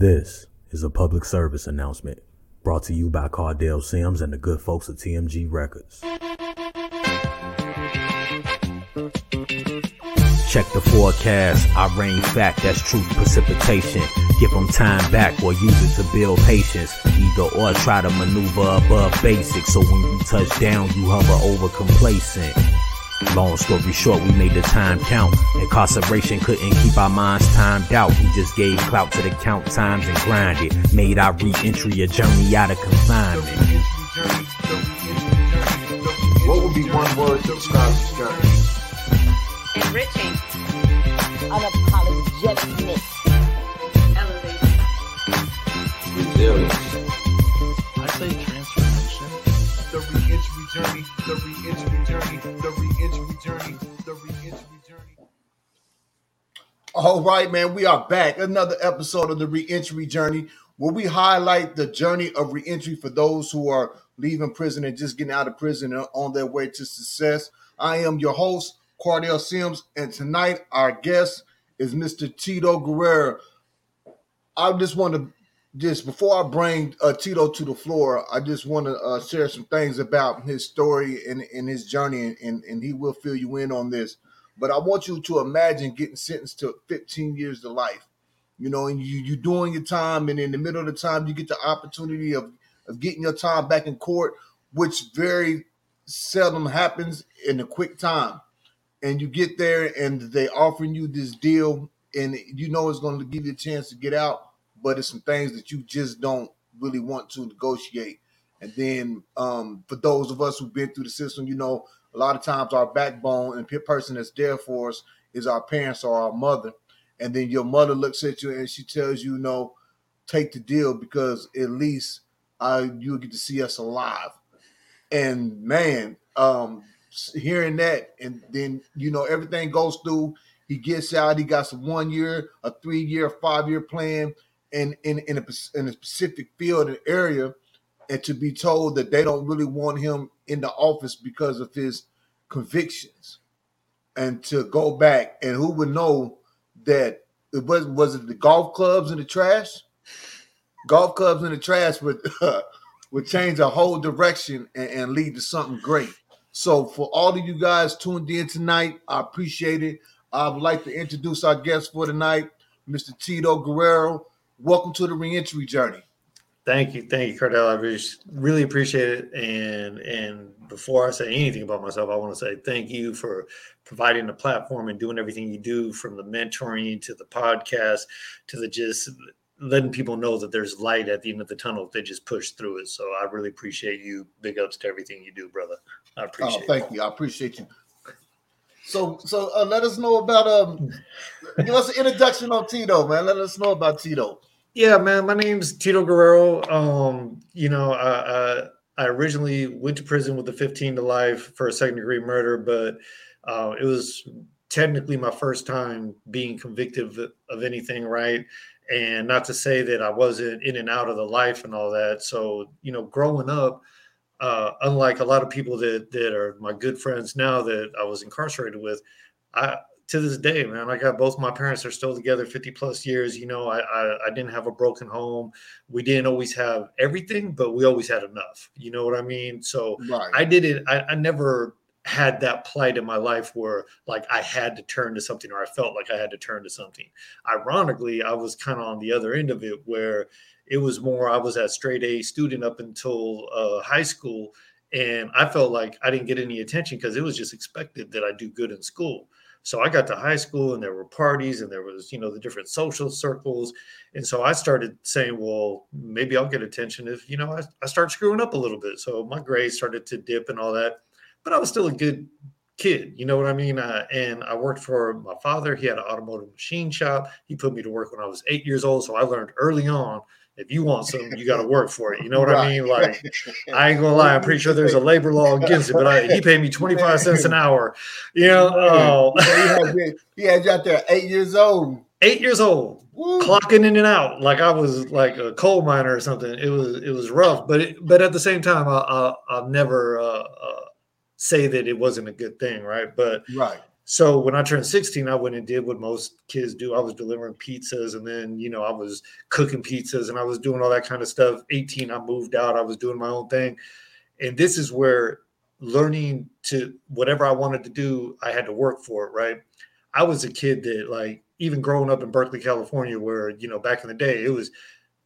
This is a public service announcement brought to you by Cardell Sims and the good folks at TMG Records. Check the forecast. I rain fact, that's truth precipitation. Give them time back or use it to build patience. Either or try to maneuver above basics. So when you touch down, you hover over complacent. Long story short, we made the time count. Incarceration couldn't keep our minds timed out. We just gave clout to the count times and grinded. Made our re-entry a journey out of confinement. What would be one word to describe this journey? Enriching. unapologeticness. Elevating. Resilience. All right, man, we are back. Another episode of the Reentry Journey, where we highlight the journey of reentry for those who are leaving prison and just getting out of prison on their way to success. I am your host, Cardell Sims, and tonight our guest is Mr. Tito Guerrero. I just want to just before I bring uh, Tito to the floor, I just want to uh, share some things about his story and, and his journey, and, and he will fill you in on this. But I want you to imagine getting sentenced to 15 years to life. You know, and you you doing your time, and in the middle of the time, you get the opportunity of of getting your time back in court, which very seldom happens in a quick time. And you get there, and they offering you this deal, and you know it's going to give you a chance to get out, but it's some things that you just don't really want to negotiate. And then um, for those of us who've been through the system, you know, a lot of times our backbone and person that's there for us is our parents or our mother. And then your mother looks at you and she tells you, no, take the deal because at least you'll get to see us alive. And man, um, hearing that, and then you know everything goes through. He gets out. He got some one year, a three year, five year plan, and in in a, in a specific field and area, and to be told that they don't really want him in the office because of his convictions, and to go back, and who would know that it was was it the golf clubs in the trash? Golf clubs in the trash would would change a whole direction and, and lead to something great. So for all of you guys tuned in tonight, I appreciate it. I would like to introduce our guest for tonight, Mr. Tito Guerrero. Welcome to the reentry journey. Thank you, thank you, Cardell. I really, really appreciate it. And and before I say anything about myself, I want to say thank you for providing the platform and doing everything you do, from the mentoring to the podcast to the just letting people know that there's light at the end of the tunnel if they just push through it. So I really appreciate you. Big ups to everything you do, brother. I Oh, appreciate it. thank you. I appreciate you. So so uh, let us know about um give us an introduction on Tito, man. Let us know about Tito. Yeah, man. My name's Tito Guerrero. Um, you know, I, I I originally went to prison with a 15 to life for a second degree murder, but uh, it was technically my first time being convicted of, of anything, right? And not to say that I wasn't in and out of the life and all that. So, you know, growing up, uh, unlike a lot of people that that are my good friends now that I was incarcerated with, I to this day, man, I got both my parents are still together 50 plus years. You know, I, I I didn't have a broken home. We didn't always have everything, but we always had enough. You know what I mean? So Right. I didn't. I, I never had that plight in my life where like I had to turn to something or I felt like I had to turn to something. Ironically, I was kind of on the other end of it where it was more I was a straight A student up until uh, high school, and I felt like I didn't get any attention because it was just expected that I do good in school. So I got to high school and there were parties and there was, you know, the different social circles. And so I started saying, well, maybe I'll get attention if, you know, I, I start screwing up a little bit. So my grades started to dip and all that. But I was still a good kid, you know what I mean? Uh, and I worked for my father. He had an automotive machine shop. He put me to work when I was eight years old. So I learned early on if you want something, you got to work for it. You know what I mean? Like, I ain't gonna lie. I'm pretty sure there's a labor law against it, but I, he paid me 25 cents an hour. You know, uh, he, had, you- he had you out there eight years old. eight years old, Woo. clocking in and out like I was like a coal miner or something. It was it was rough, but it, but at the same time, I, I, I'll never uh, uh, say that it wasn't a good thing, right? But Right. So when I turned 16, I went and did what most kids do. I was delivering pizzas and then, you know, I was cooking pizzas and I was doing all that kind of stuff. 18, I moved out. I was doing my own thing. And this is where learning to whatever I wanted to do, I had to work for it, right? I was a kid that like even growing up in Berkeley, California, where, you know, back in the day, it was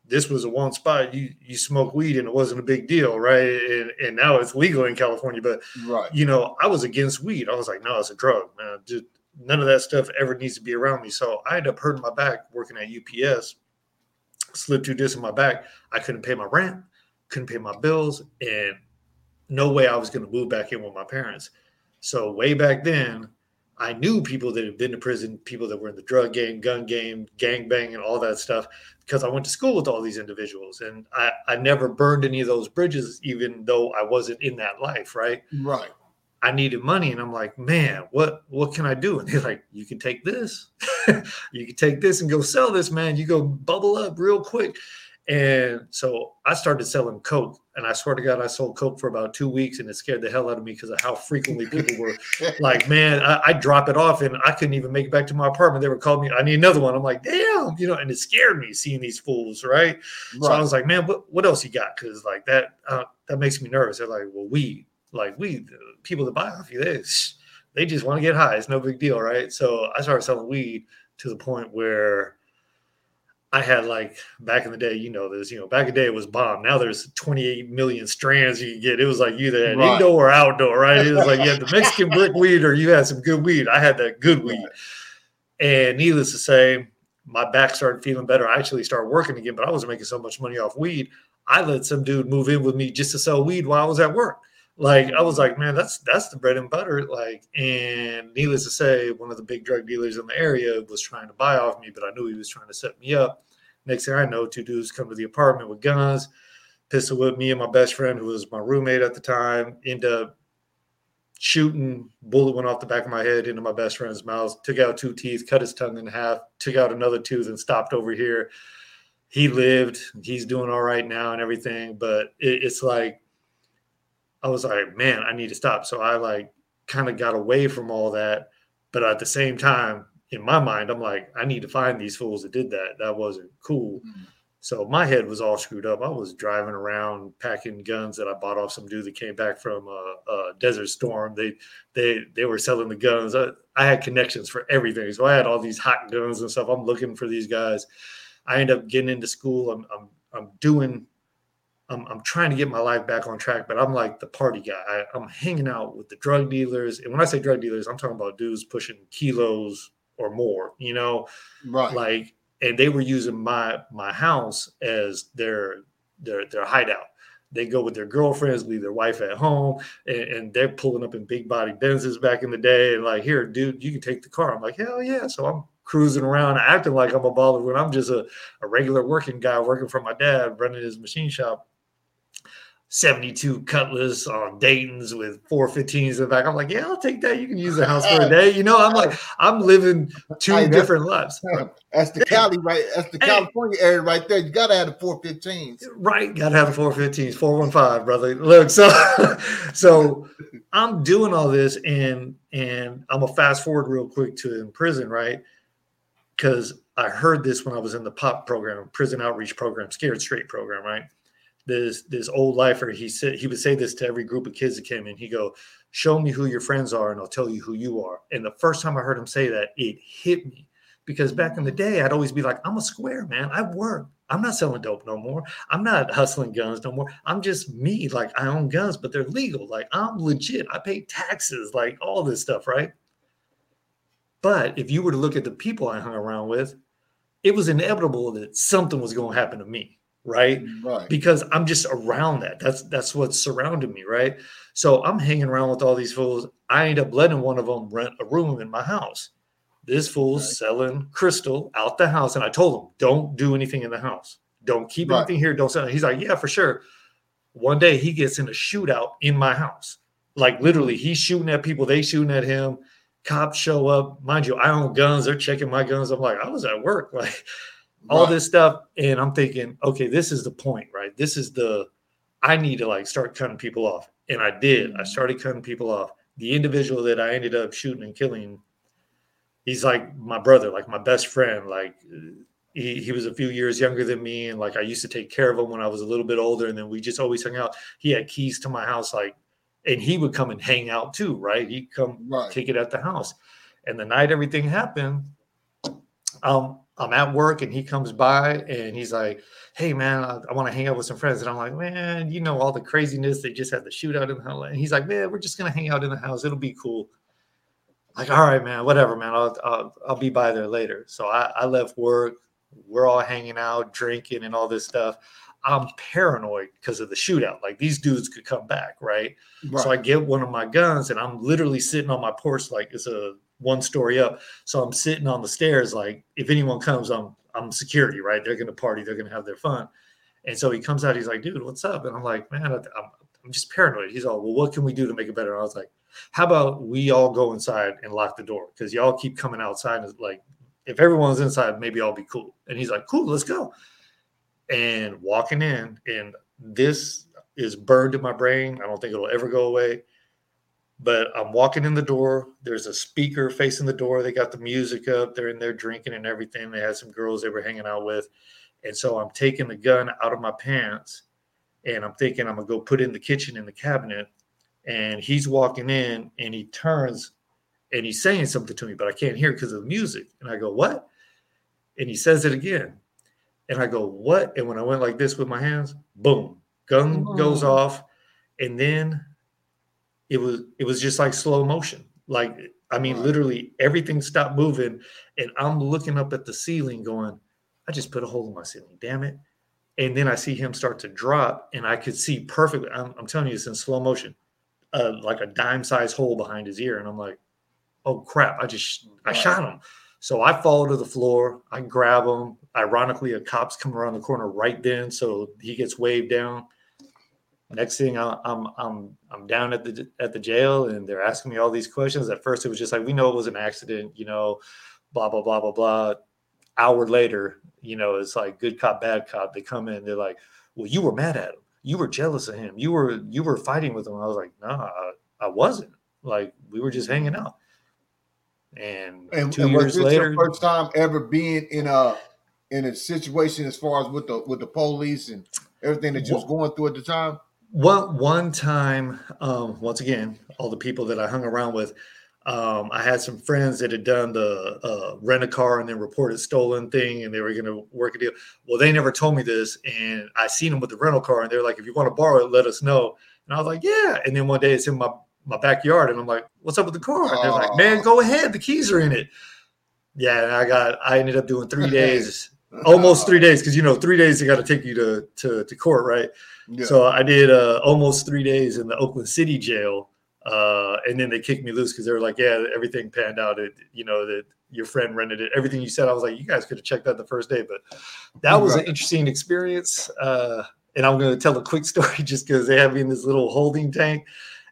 this was a one spot you you smoke weed and it wasn't a big deal right? And, and now it's legal in california but Right. you know i was against weed. I was like no it's a drug. Man Just, none of that stuff ever needs to be around me. So i ended up hurting my back working at ups slipped two discs in my back. I couldn't pay my rent couldn't pay my bills and no way i was going to move back in with my parents. So way back then I knew people that had been to prison, people that were in the drug game, gun game, gang bang, and all that stuff, because I went to school with all these individuals. And I, I never burned any of those bridges, even though I wasn't in that life, right? Right. I needed money. And I'm like, man, what what can I do? And they're like, you can take this. you can take this and go sell this, man. You go bubble up real quick. And so I started selling Coke. And I swear to God, I sold Coke for about two weeks and it scared the hell out of me because of how frequently people were like, man, I, I drop it off and I couldn't even make it back to my apartment. They were calling me, I need another one. I'm like, damn, you know, and it scared me seeing these fools, right? So I was like, man, what, what else you got? Because like that, uh, that makes me nervous. They're like, well, weed, like we, uh, people that buy off you, they, they just want to get high. It's no big deal, right? So I started selling weed to the point where I had like back in the day, you know, this, you know, back in the day it was bomb. Now there's 28 million strands you can get. It was like either had Right. indoor or outdoor, right? It was like you had the Mexican brick weed or you had some good weed. I had that good weed. And needless to say, my back started feeling better. I actually started working again, but I wasn't making so much money off weed. I let some dude move in with me just to sell weed while I was at work. Like I was like, man, that's that's the bread and butter. Like, and needless to say, one of the big drug dealers in the area was trying to buy off me, but I knew he was trying to set me up. Next thing I know, two dudes come to the apartment with guns, pistol whip me and my best friend, who was my roommate at the time, end up shooting. Bullet went off the back of my head into my best friend's mouth, took out two teeth, cut his tongue in half, took out another tooth, and stopped over here. He lived. He's doing all right now and everything, but it, it's like I was like, man, I need to stop. So I like kind of got away from all that, but at the same time, in my mind, I'm like, I need to find these fools that did that. That wasn't cool. Mhm. So my head was all screwed up. I was driving around packing guns that I bought off some dude that came back from a, a Desert Storm. They they they were selling the guns. I, I had connections for everything, so I had all these hot guns and stuff. I'm looking for these guys. I end up getting into school. I'm I'm I'm doing. I'm, I'm trying to get my life back on track, but I'm like the party guy. I, I'm hanging out with the drug dealers, and when I say drug dealers, I'm talking about dudes pushing kilos or more. You know, Right. like and they were using my my house as their their their hideout they go with their girlfriends leave their wife at home and, and they're pulling up in big body benzes back in the day and like here dude you can take the car i'm like hell yeah so i'm cruising around acting like i'm a baller when i'm just a, a regular working guy working for my dad running his machine shop 72 cutlass on Dayton's with 415s in the back. I'm like, yeah, I'll take that. You can use the house for a day. You know, I'm like, I'm living two Hey, different lives. That's the Cali, right? That's the Hey. California area right there. You gotta have the 415s. Right, gotta have the 415s, 415, brother. Look, so so I'm doing all this and and I'm gonna fast forward real quick to in prison, right? Because I heard this when I was in the POP program, prison outreach program, scared straight program, right? This this old lifer, he said he would say this to every group of kids that came in. He go, show me who your friends are and I'll tell you who you are. And the first time I heard him say that, it hit me. Because back in the mm. day, I'd always be like, I'm a square, man. I work. I'm not selling dope no more. I'm not hustling guns no more. I'm just me. Like I own guns, but they're legal. Like I'm legit. I pay taxes, like all this stuff, right? But if you were to look at the people I hung around with, it was inevitable that something was going to happen to me, right? Right. because I'm just around that. That's that's what's surrounding me, right? So I'm hanging around with all these fools. I end up letting one of them rent a room in my house. This fool's Right. selling crystal out the house, and I told him, "Don't do anything in the house. Don't keep Right. anything here. Don't sell." it." He's like, "Yeah, for sure." One day he gets in a shootout in my house. Like literally, he's shooting at people. They shooting at him. Cops show up. Mind you, I own guns. They're checking my guns. I'm like, I was at work. Like all Right. this stuff and i'm thinking okay this is the point right this is the i need to like start cutting people off and i did i started cutting people off the individual that i ended up shooting and killing he's like my brother, like my best friend. Like he, he was a few years younger than me, and like I used to take care of him when I was a little bit older, and then we just always hung out. He had keys to my house, like, and he would come and hang out too, right? He'd come Right. kick it at the house. And the night everything happened, um, I'm at work and he comes by and he's like, Hey man, I, I want to hang out with some friends. And I'm like, Man, you know, all the craziness. They just had the shootout in the house. And he's like, Man, we're just gonna hang out in the house. It'll be cool. Like, all right, man, whatever, man. I'll I'll, I'll be by there later. So I, I left work. We're all hanging out, drinking, and all this stuff. I'm paranoid because of the shootout. Like these dudes could come back, right? Right. So I get one of my guns and I'm literally sitting on my porch like it's a one story up. So I'm sitting on the stairs like if anyone comes, I'm I'm security, right? They're gonna party, they're gonna have their fun. And so he comes out, he's like, dude, what's up? And I'm like, man, I'm, I'm just paranoid. He's all, well, what can we do to make it better? And I was like, how about we all go inside and lock the door? Because y'all keep coming outside. And like, if everyone's inside, maybe I'll be cool. And he's like, cool, let's go. And walking in, and this is burned in my brain. I don't think it'll ever go away. But I'm walking in the door. There's a speaker facing the door. They got the music up. They're in there drinking and everything. They had some girls they were hanging out with. And so I'm taking the gun out of my pants and I'm thinking I'm going to go put it in the kitchen in the cabinet. And he's walking in and he turns and he's saying something to me, but I can't hear because of the music. And I go, What? And he says it again. And I go, What? And when I went like this with my hands, boom, gun goes Oh. off. And then it was it was just like slow motion. Like I mean, Right. literally everything stopped moving, and I'm looking up at the ceiling, going, "I just put a hole in my ceiling, damn it!" And then I see him start to drop, and I could see perfectly. I'm, I'm telling you, it's in slow motion, uh, like a dime-sized hole behind his ear, and I'm like, "Oh crap! I just I Right. shot him." So I fall to the floor. I grab him. Ironically, a cop's come around the corner right then, so he gets waved down. Next thing, I'm I'm I'm down at the at the jail, and they're asking me all these questions. At first, it was just like, "We know it was an accident," you know, blah blah blah blah blah. Hour later, you know, it's like good cop, bad cop. They come in, they're like, "Well, you were mad at him. You were jealous of him. You were you were fighting with him." I was like, "Nah, I, I wasn't. Like we were just hanging out." And, And, two and was years this later, your first time ever being in a in a situation as far as with the with the police and everything that you was going through at the time? One one time um once again all the people that i hung around with um i had some friends that had done the uh rent a car and then reported stolen thing and they were going to work a deal. Well they never told me this and i seen them with the rental car and they're like if you want to borrow it let us know. And i was like yeah. And then one day it's in my my backyard and i'm like what's up with the car? And they're like man go ahead. The keys are in it. Yeah and i got i ended up doing three days almost three days because you know three days they got to take you to, to to court right Yeah. so I did uh, almost three days in the Oakland City jail, uh, and then they kicked me loose because they were like, "Yeah, everything panned out. It, you know, that your friend rented it. Everything you said." I was like, "You guys could have checked that the first day," but that was an interesting experience. Uh, and I'm going to tell a quick story just because they have me in this little holding tank.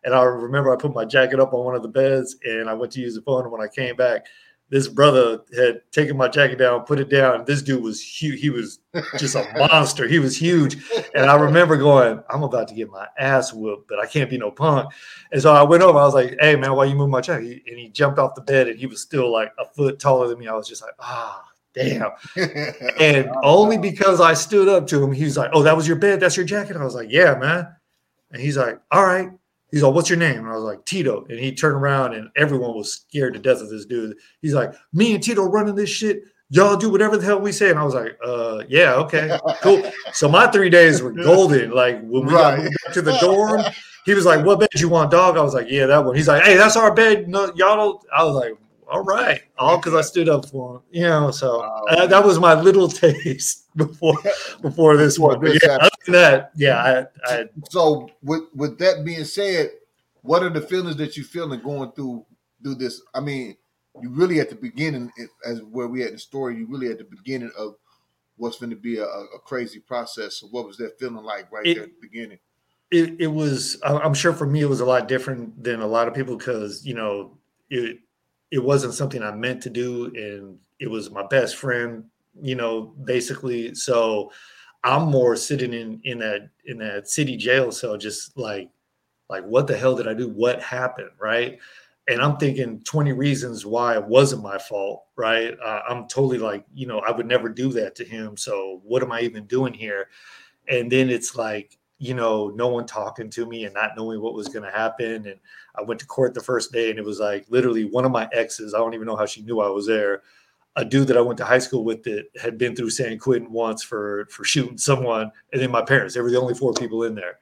And I remember I put my jacket up on one of the beds, and I went to use the phone. And when I came back, this brother had taken my jacket down, put it down. This dude was huge. He was just a monster. He was huge. And I remember going, I'm about to get my ass whooped, but I can't be no punk. And so I went over. I was like, hey, man, why you move my jacket? And he jumped off the bed and he was still like a foot taller than me. I was just like, ah, damn. And only because I stood up to him, he was like, oh, that was your bed? That's your jacket? I was like, yeah, man. And he's like, all right. He's like, what's your name? And I was like, Tito. And he turned around and everyone was scared to death of this dude. He's like, me and Tito running this shit. Y'all do whatever the hell we say. And I was like, uh, yeah, okay, cool. So my three days were golden. Like when we got Right. moved back to the dorm, he was like, "What bed you want, dog?" I was like, "Yeah, that one." He's like, "Hey, that's our bed." No, y'all don't. I was like, "All right," all because I stood up for him. You know, so uh, that was my little taste before before this one. But yeah, other than that, yeah, I, I So with with that being said, what are the feelings that you feeling going through through this? I mean, you really at the beginning, as where we at in the story, you really at the beginning of what's going to be a, a crazy process. So what was that feeling like right It- there at the beginning? it, it was i'm sure for me it was a lot different than a lot of people because you know it it wasn't something i meant to do and it was my best friend you know basically so i'm more sitting in in that in that city jail cell just like like what the hell did i do what happened right and I'm thinking 20 reasons why it wasn't my fault, right? Uh, I'm totally like, you know, I would never do that to him. So what am I even doing here? And then it's like, you know, no one talking to me and not knowing what was going to happen. And I went to court the first day and it was like literally one of my exes, I don't even know how she knew I was there. A dude that I went to high school with that had been through San Quentin once for for shooting someone, and then my parents. They were the only four people in there,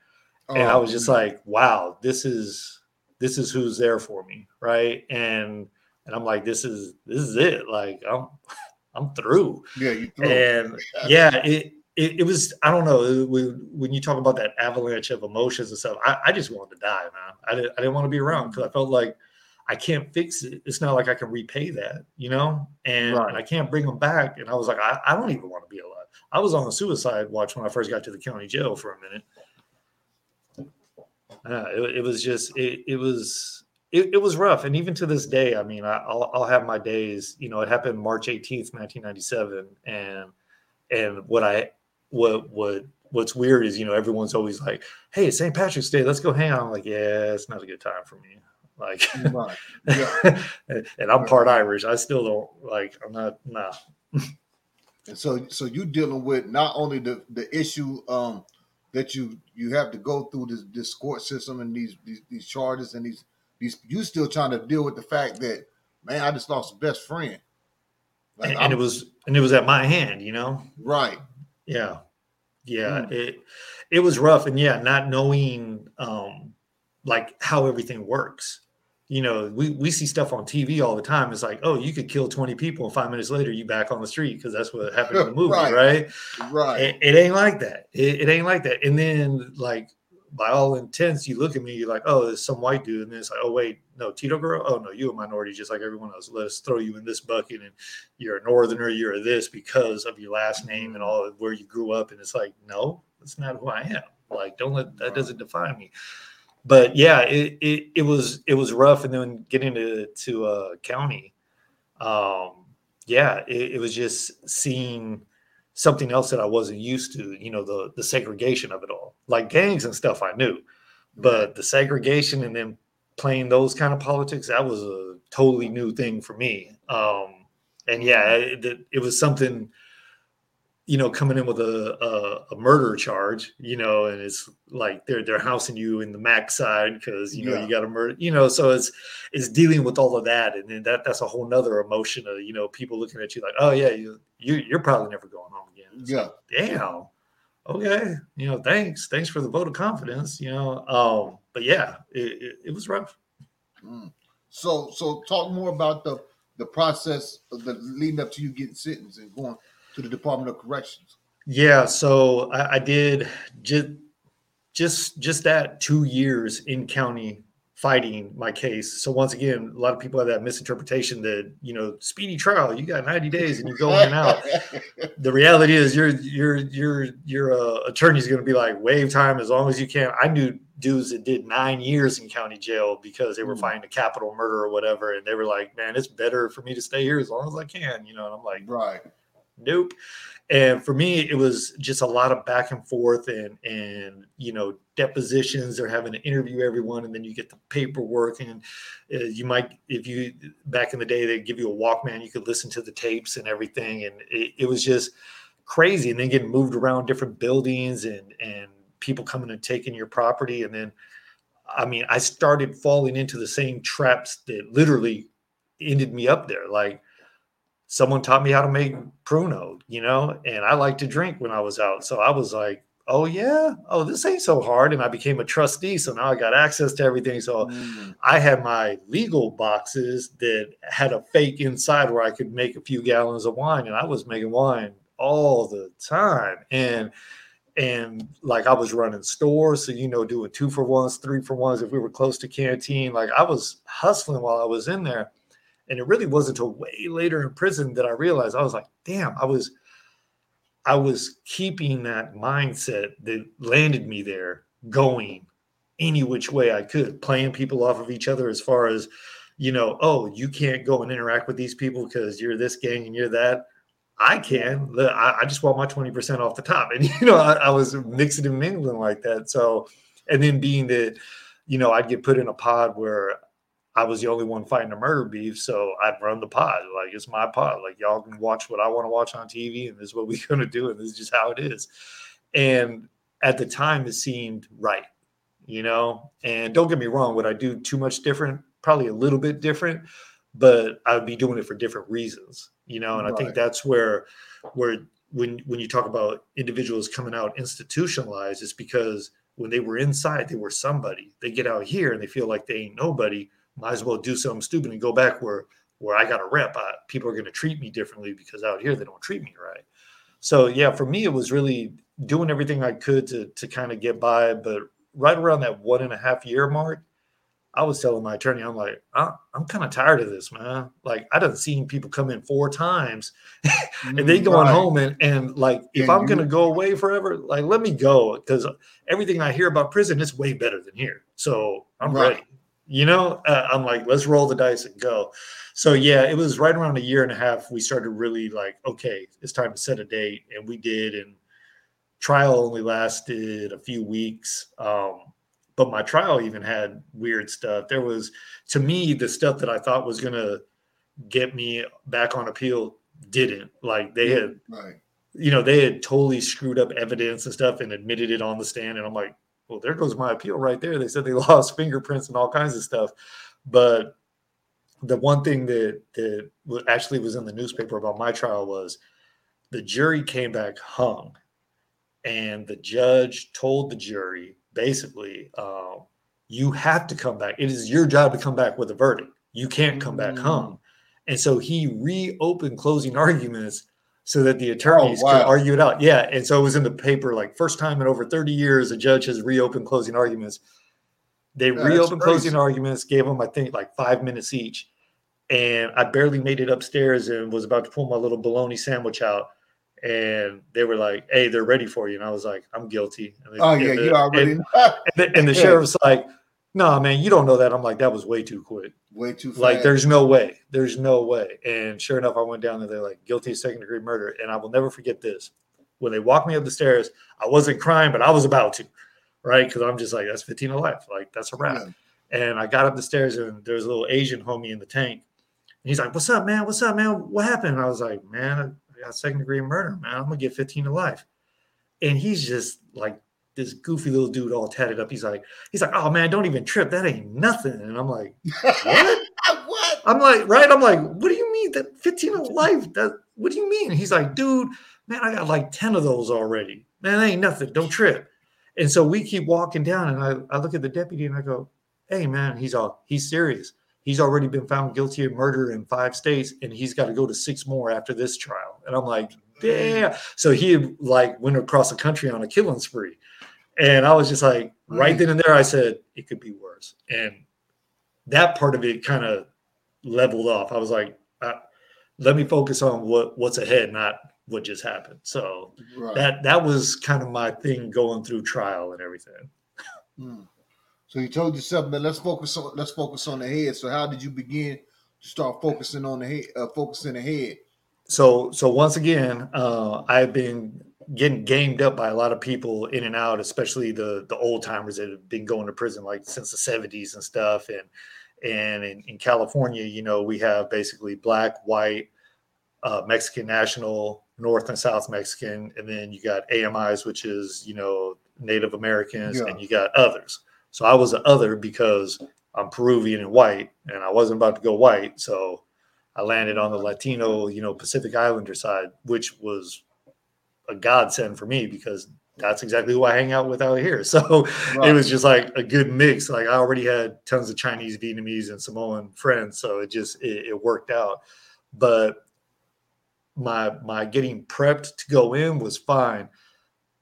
and I Oh, was just like, "Wow, this is this is who's there for me, right?" And and I'm like, "This is this is it. Like I'm I'm through." yeah, you through. and yeah it, it it was i don't know when, you talk about that avalanche of emotions and stuff i, I just wanted to die man. I didn't, I didn't want to be around because i felt like i can't fix it. It's not like i can repay that you know? And, Right. and i can't bring them back and i was like I, I don't even want to be alive. I was on the suicide watch when i first got to the county jail for a minute. Uh, it, it was just it, it was it, it was rough. And even to this day i mean I, I'll, I'll have my days you know it happened march 18th 1997 and and what i what what what's weird is you know everyone's always like hey it's st patrick's day let's go hang out i'm like yeah it's not a good time for me like right. Yeah. and i'm part irish i still don't like i'm not nah And so so you dealing with not only the the issue um that you you have to go through this this court system and these these, these charges and these these you still trying to deal with the fact that man I just lost a best friend. Like and, and it was and it was at my hand you know right. Yeah. Yeah. Mm. It it was rough. And yeah, not knowing um like how everything works. You know, we, we see stuff on TV all the time. It's like, oh, you could kill 20 people and five minutes later you back on the street because that's what happened in the movie, Right. right? Right. It, it ain't like that. It, it ain't like that. And then like by all intents, you look at me, you're like, oh, there's some white dude, and then it's like, oh wait, no, Tito Guerrero, oh no, you a minority just like everyone else. Let's throw you in this bucket, and you're a northerner, you're a this because of your last name and all of where you grew up, and it's like, no, that's not who I am. Like, don't let that doesn't define me. But yeah, it it, it was it was rough, and then getting to to uh, county, um, yeah, it, it was just seeing something else that I wasn't used to, you know, the the segregation of it all. Like gangs and stuff I knew, but the segregation and then playing those kind of politics, that was a totally new thing for me. Um and yeah, it, it- it was something you know, coming in with a, a, a murder charge, you know, and it's like they're they're housing you in the max side because you know Yeah. you got to murder, you know, so it's it's dealing with all of that, and then that that's a whole nother emotion of you know people looking at you like, oh yeah, you, you you're probably never going home again. It's Yeah. like, damn. Okay, you know, thanks, thanks for the vote of confidence, you know. Um, but yeah, it, it, it was rough. Mm. So so talk more about the the process of the leading up to you getting sentenced and going to the Department of Corrections. Yeah, so I, I did just just just that two years in county fighting my case. So once again, a lot of people have that misinterpretation that you know speedy trial, you got ninety days and you go in and out. The reality is your your your your uh, attorney's going to be like waive time as long as you can. I knew dudes that did nine years in county jail because they were Mm. fighting a capital murder or whatever, and they were like, "Man, it's better for me to stay here as long as I can," you know. And I'm like, right. Nope. And for me it was just a lot of back and forth and and you know depositions they're having to interview everyone and then you get the paperwork and uh, you might if you back in the day they give you a walkman you could listen to the tapes and everything and it, it was just crazy and then getting moved around different buildings and and people coming and taking your property and then i mean i started falling into the same traps that literally ended me up there like someone taught me how to make pruno, you know, and I like to drink when I was out. So I was like, oh yeah, oh this ain't so hard, and I became a trustee. So now I got access to everything. So Mm. I had my legal boxes that had a fake inside where I could make a few gallons of wine, and I was making wine all the time, and and like I was running stores, so you know, doing two for ones, three for ones. If we were close to canteen, like I was hustling while I was in there. And it really wasn't until way later in prison that I realized I was like, damn, I was I was keeping that mindset that landed me there going any which way I could, playing people off of each other as far as, you know, oh, you can't go and interact with these people because you're this gang and you're that. I can. I, just want my 20% off the top. And, you know, I, I was mixing and mingling like that. So, and then being that, you know, I'd get put in a pod where I was the only one fighting a murder beef, so I'd run the pod. Like it's my pod. Like y'all can watch what I want to watch on TV, and this is what we're gonna do, and this is just how it is. And at the time, it seemed right, you know. And don't get me wrong, would I do too much different? Probably a little bit different, but I would be doing it for different reasons, you know. And I think that's where, where when when you talk about individuals coming out institutionalized, it's because when they were inside, they were somebody. They get out here and they feel like they ain't nobody. Might as well do something stupid and go back where where I got a rep. I, people are going to treat me differently because out here they don't treat me right. So yeah, for me it was really doing everything I could to to kind of get by. But right around that one and a half year mark, I was telling my attorney, I'm like, "I- I'm kind of tired of this, man. Like I done seen people come in four times and they mm, going Right. home and and like if And I'm you- gonna go away forever, like let me go because everything I hear about prison is way better than here. So I'm Right. ready. You know, uh, I'm like, let's roll the dice and go. So yeah, it was right around a year and a half. We started really like, okay, it's time to set a date, and we did. And trial only lasted a few weeks. Um, but my trial even had weird stuff. There was, to me, the stuff that I thought was gonna get me back on appeal didn't. Like they had Right. you know, they had totally screwed up evidence and stuff and admitted it on the stand. And I'm like, well, there goes my appeal right there. They said they lost fingerprints and all kinds of stuff. But the one thing that that actually was in the newspaper about my trial was the jury came back hung, and the judge told the jury basically, um, you have to come back. It is your job to come back with a verdict. You can't come back Mm. hung. And so he reopened closing arguments so that the attorneys Oh, wow. could argue it out. Yeah. And so it was in the paper like first time in over 30 years, a judge has reopened closing arguments. They Yeah, reopened closing arguments, gave them, I think, like five minutes each. And I barely made it upstairs and was about to pull my little bologna sandwich out. And they were like, hey, they're ready for you. And I was like, I'm guilty. And the- Oh yeah, the- you already And, and the, and the sheriff's like, no, man, you don't know that. I'm like, that was way too quick. way too fast. Like, there's no way. There's no way. And sure enough, I went down there. They're like, guilty of second degree murder. And I will never forget this. When they walked me up the stairs, I wasn't crying, but I was about to, right? Because I'm just like, that's 15 to life. Like, that's a wrap. Yeah. And I got up the stairs, and there's a little Asian homie in the tank. And he's like, What's up, man? What's up, man? What happened? And I was like, Man, I got second degree murder, man. I'm going to get 15 to life. And he's just like, this goofy little dude all tatted up. He's like, he's like, oh man, don't even trip. That ain't nothing. And I'm like, what? what? I'm like, right? I'm like, what do you mean that 15 of life? That what do you mean? He's like, dude, man, I got like 10 of those already. Man, that ain't nothing. Don't trip. And so we keep walking down, and I, I look at the deputy and I go, Hey man, he's all he's serious. He's already been found guilty of murder in five states, and he's got to go to six more after this trial. And I'm like, mm. damn. So he like went across the country on a killing spree. And I was just like, right then and there, I said, it could be worse. And that part of it kind of leveled off. I was like, uh, let me focus on what what's ahead, not what just happened. So Right. that that was kind of my thing going through trial and everything. Hmm. So you told yourself, man, let's focus on let's focus on the head. So how did you begin to start focusing on the head, uh, focusing ahead? So so once again, uh, I've been getting gamed up by a lot of people in and out, especially the the old timers that have been going to prison like since the seventies and stuff. And and in, in California, you know, we have basically black, white, uh, Mexican national, North and South Mexican, and then you got AMIs, which is you know Native Americans, Yeah. and you got others. So I was an other because I'm Peruvian and white, and I wasn't about to go white, so I landed on the Latino, you know, Pacific Islander side, which was a godsend for me because that's exactly who I hang out with out here. So it was just like a good mix. Like I already had tons of Chinese, Vietnamese, and Samoan friends, so it just it, it worked out. But my my getting prepped to go in was fine,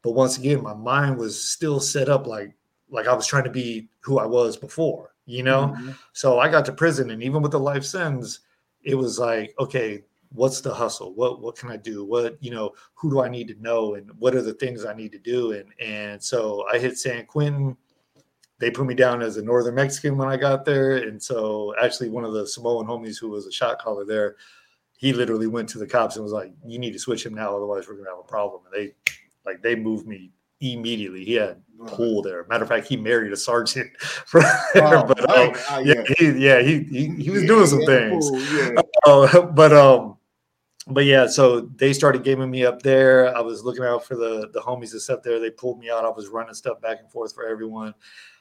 but once again, my mind was still set up like like I was trying to be who I was before, you know. Mhm. So I got to prison, and even with the life sentence, it was like, okay, what's the hustle? What what can I do? What you know, who do I need to know, and what are the things I need to do? And and so I hit San Quentin. They put me down as a Northern Mexican when I got there, and so actually one of the Samoan homies who was a shot caller there, he literally went to the cops and was like, "You need to switch him now, otherwise we're gonna have a problem." And they like they moved me immediately. He had pull there. Matter of fact, he married a sergeant. For, Oh, but, right. um, Ah, yeah, he, yeah, he, he, he was Yeah, doing some yeah, things. cool, yeah. Uh, but um, but yeah, so they started gaming me up there. I was looking out for the the homies and stuff there. They pulled me out. I was running stuff back and forth for everyone.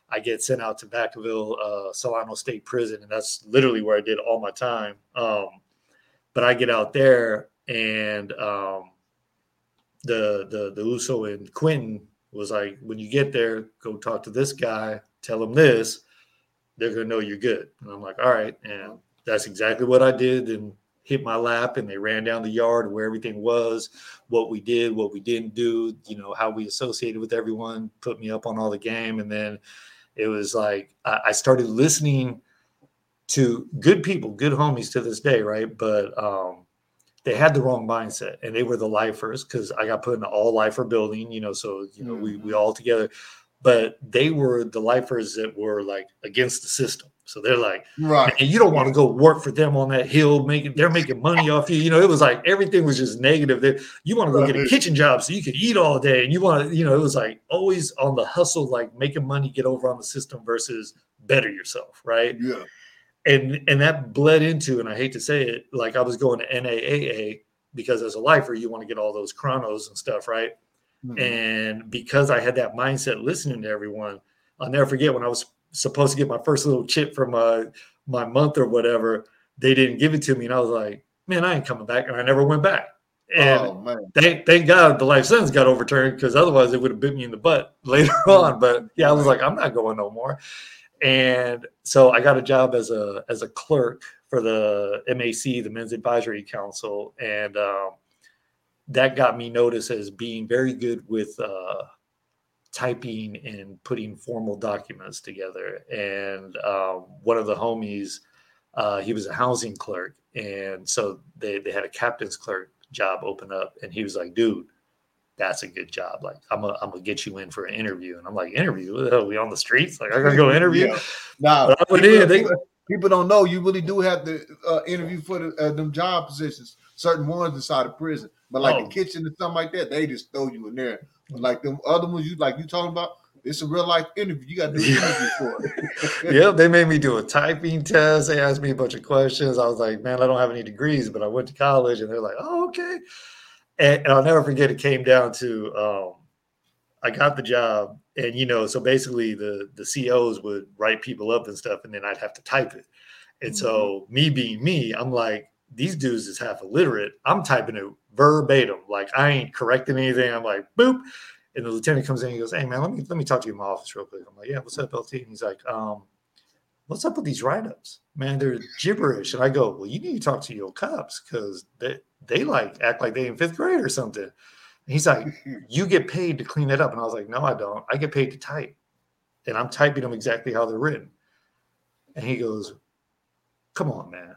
I get sent out to Vacaville, uh, Solano State Prison, and that's literally where I did all my time. Um, but I get out there, and um, the the the Uso and Quentin was like, when you get there, go talk to this guy, tell him this. They're gonna know you're good. And I'm like, all right, and that's exactly what I did. And hit my lap, and they ran down the yard where everything was, what we did, what we didn't do, you know, how we associated with everyone, put me up on all the game, and then it was like I, started listening to good people, good homies to this day, right? But um, they had the wrong mindset, and they were the lifers because I got put in all lifer building, you know. So you know, we we all together, but they were the lifers that were like against the system. So they're like, Right. and you don't want to go work for them on that hill, making they're making money off you. You know, it was like everything was just negative. That you want to go get a kitchen job so you can eat all day, and you want to, you know, it was like always on the hustle, like making money, get over on the system versus better yourself, right? Yeah. and and that bled into and i hate to say it like i was going to NA because as a lifer you want to get all those chronos and stuff right Mhm. and because i had that mindset listening to everyone i'll never forget when i was supposed to get my first little chip from my my month or whatever they didn't give it to me and i was like man i ain't coming back and i never went back and oh thank thank God the life sentence got overturned because otherwise it would have bit me in the butt later on. But yeah, I was like, I'm not going no more. And so I got a job as a as a clerk for the MAC, the Men's Advisory Council, and um, that got me noticed as being very good with uh, typing and putting formal documents together. And um, one of the homies, uh, he was a housing clerk, and so they they had a captain's clerk job open up, and he was like, "Dude, that's a good job. Like, I'm gonna I'm gonna get you in for an interview." And I'm like, "Interview? Hell? We on the streets? Like, I gotta go interview?" Yeah. Nah, I went people, in, they- people don't know you really do have to uh, interview for the, uh, them job positions. Certain ones inside of prison, but like Oh. the kitchen and something like that, they just throw you in there. But like them other ones, you like you talking about, it's a real life interview. You got to do an interview for it. yep, they made me do a typing test. They asked me a bunch of questions. I was like, man, I don't have any degrees, but I went to college, and they're like, oh, okay. And, and I'll never forget. It came down to um, I got the job, and you know, so basically the the COs would write people up and stuff, and then I'd have to type it. And so me being me, I'm like, these dudes is half illiterate. I'm typing it verbatim, like I ain't correcting anything. I'm like, boop. And the lieutenant comes in, he goes, Hey man, let me let me talk to you in my office real quick. I'm like, Yeah, what's up, LT? And he's like, um, what's up with these write-ups? Man, they're gibberish. And I go, Well, you need to talk to your cops because they they like act like they in fifth grade or something. And he's like, You get paid to clean it up. And I was like, No, I don't. I get paid to type. And I'm typing them exactly how they're written. And he goes, Come on, man,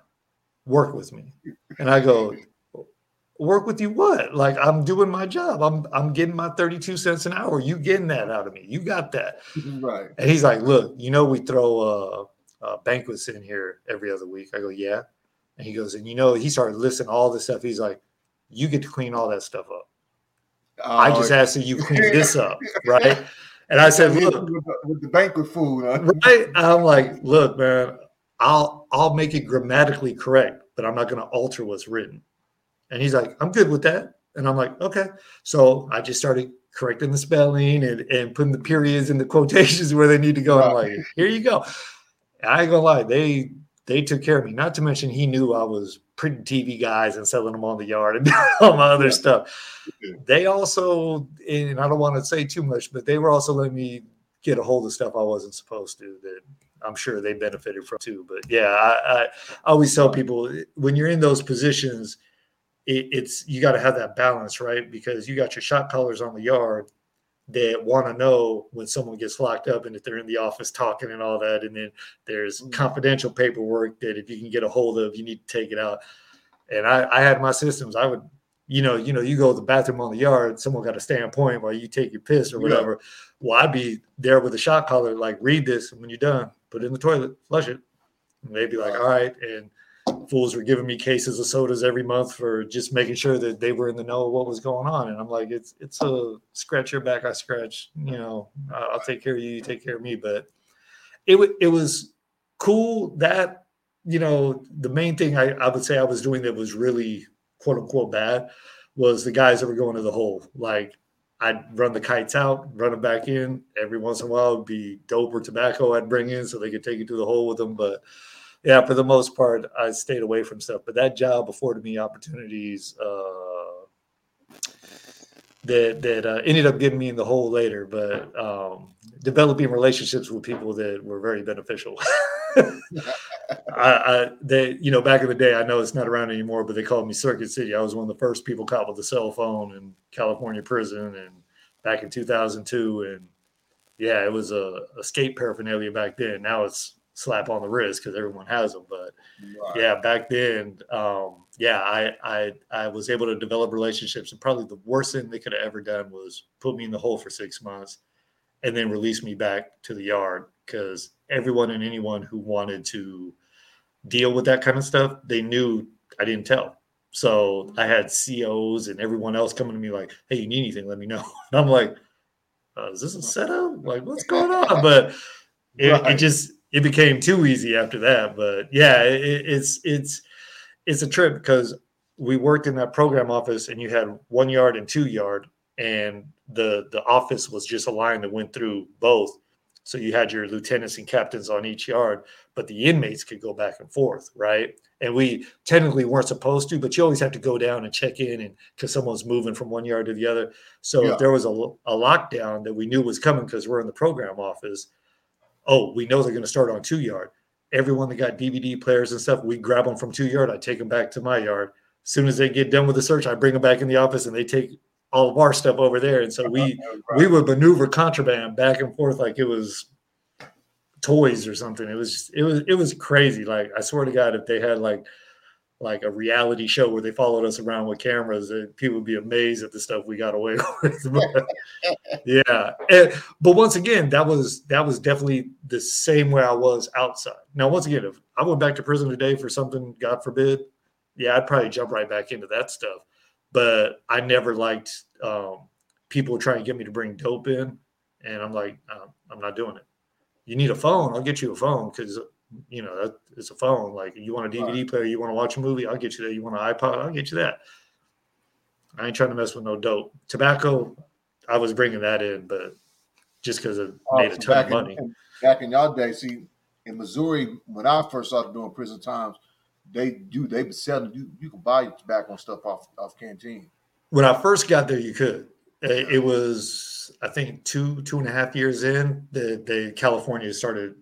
work with me. And I go, work with you what? Like I'm doing my job. I'm I'm getting my 32 cents an hour. You getting that out of me. You got that. right. And he's like, look, you know, we throw uh, uh banquets in here every other week. I go, yeah. And he goes, and you know, he started listing all this stuff. He's like, you get to clean all that stuff up. I just Uh, asked that you clean this up, right? And I said, with, look, the, with the banquet food, huh? right? I'm like, look, man, I'll I'll make it grammatically correct, but I'm not going to alter what's written. And he's like, I'm good with that. And I'm like, okay. So I just started correcting the spelling and, and putting the periods and the quotations where they need to go. And I'm like, here you go. I ain't gonna lie, they they took care of me. Not to mention he knew I was printing TV Guides and selling them on the yard and all my other Yeah. stuff. Yeah. They also, and I don't want to say too much, but they were also letting me get a hold of stuff I wasn't supposed to that I'm sure they benefited from too. But yeah, I, I always tell people when you're in those positions, it, it's you got to have that balance, right? Because you got your shot callers on the yard that want to know when someone gets locked up and if they're in the office talking and all that. And then there's Mhm. confidential paperwork that if you can get a hold of, you need to take it out. And I, I had my systems. I would, you know, you know, you go to the bathroom on the yard, someone got to stay on point while you take your piss or Yeah. whatever. Well, I'd be there with a shot caller, like read this, and when you're done, put it in the toilet, flush it. And they'd be like, all right. And fools were giving me cases of sodas every month for just making sure that they were in the know of what was going on. And I'm like, it's it's a scratch your back, I scratch. You know, I'll take care of you, you take care of me. But it wa- it was cool that you know the main thing I, I would say I was doing that was really quote unquote bad was the guys that were going to the hole. Like I'd run the kites out, run them back in. Every once in a while, it'd be dope or tobacco I'd bring in so they could take it to the hole with them. But yeah, for the most part, I stayed away from stuff. But that job afforded me opportunities uh, that that uh, ended up getting me in the hole later. But um, developing relationships with people that were very beneficial. I, I they you know back in the day I know it's not around anymore but they called me Circuit City. I was one of the first people caught with a cell phone in California prison and back in 2002 and yeah it was a escape paraphernalia back then. Now it's slap on the wrist because everyone has them but Right. yeah back then um yeah I, I i was able to develop relationships. And probably the worst thing they could have ever done was put me in the hole for six months and then release me back to the yard because everyone and anyone who wanted to deal with that kind of stuff they knew i didn't tell. So i had COs and everyone else coming to me like hey you need anything let me know. And i'm like uh, is this a setup? Like what's going on? But it, it just it became too easy after that. But yeah it, it's it's it's a trip because we worked in that program office and you had one yard and two yard and the the office was just a line that went through both. So you had your lieutenants and captains on each yard but the inmates could go back and forth right? And we technically weren't supposed to but you always have to go down and check in and because someone's moving from one yard to the other. So Yeah. if there was a, a lockdown that we knew was coming because we're in the program office. Oh we know they're going to start on two yard. Everyone that got dvd players and stuff we grab them from two yard i take them back to my yard. As soon as they get done with the search i bring them back in the office and they take all of our stuff over there. And so we we would maneuver contraband back and forth like it was toys or something. It was just, it was it was crazy. Like I swear to God, if they had like like a reality show where they followed us around with cameras, people would be amazed at the stuff we got away with. But, yeah, And- but once again, that was that was definitely the same way I was outside. Now, once again, if I went back to prison today for something, God forbid, yeah, I'd probably jump right back into that stuff. But I never liked um, people trying to get me to bring dope in, and I'm like, uh, I'm not doing it. You need a phone, I'll get you a phone because you know that it's a phone. Like you want a DVD player, you want to watch a movie, I'll get you that. You want an iPod, I'll get you that. I ain't trying to mess with no dope. Tobacco, I was bringing that in, but just because it Oh, made a ton of money. In, back in y'all day, see, in Missouri, when I first started doing prison times, they do they be selling you you can buy tobacco and stuff off off canteen. when I first got there, you could. It, it was, I think, two two and a half years in the the California started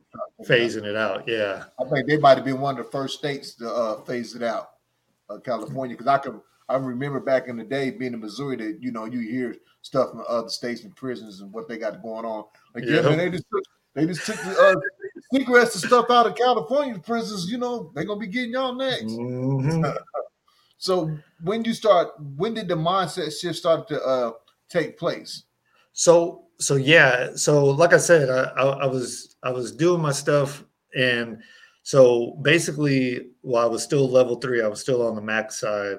phasing it out. Yeah, I think they might have been one of the first states to uh, phase it out, uh, California. Because I can I remember back in the day being in Missouri that you know you hear stuff from other states and prisons and what they got going on. Like yeah, they just took, they just took the uh, cigarettes and stuff out of California prisons. You know they're gonna be getting y'all next. Mhm. So when you start, when did the mindset shift start to uh, take place? So so yeah. So like I said, I, I, I was I was doing my stuff, and so basically, while I was still level three, I was still on the max side.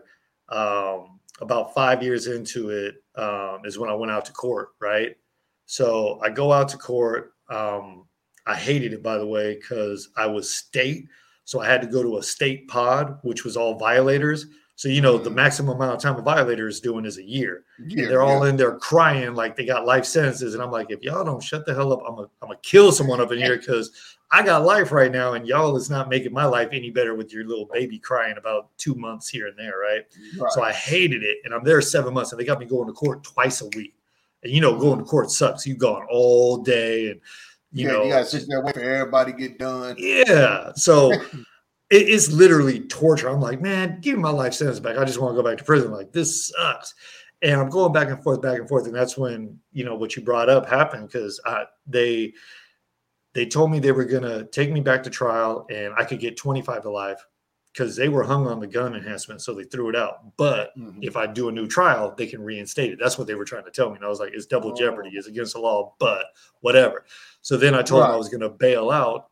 Um, about five years into it um, is when I went out to court. Right. So I go out to court. Um, I hated it, by the way, because I was state. So I had to go to a state pod, which was all violators. So, you know, the Mhm. maximum amount of time a violator is doing is a year. Yeah, they're all yeah. in there crying like they got life sentences. And I'm like, if y'all don't shut the hell up, I'm going I'm to kill someone up in here because I got life right now. And y'all is not making my life any better with your little baby crying about two months here and there. Right. Right. So I hated it. And I'm there seven months and they got me going to court twice a week. And you know, going to court sucks. You gone all day and you yeah, know you gotta sit there wait for everybody to get done. yeah. So it, it's literally torture. I'm like, man, give me my life sentence back. I just want to go back to prison. Like, this sucks. And I'm going back and forth, back and forth. And that's when, you know, what you brought up happened because they they told me they were gonna take me back to trial and I could get 25 to life because they were hung on the gun enhancement, so they threw it out. But Mhm. if I do a new trial, they can reinstate it. That's what they were trying to tell me. And I was like, it's double Oh. jeopardy, it's against the law, but whatever. So then I told them I was going to bail out.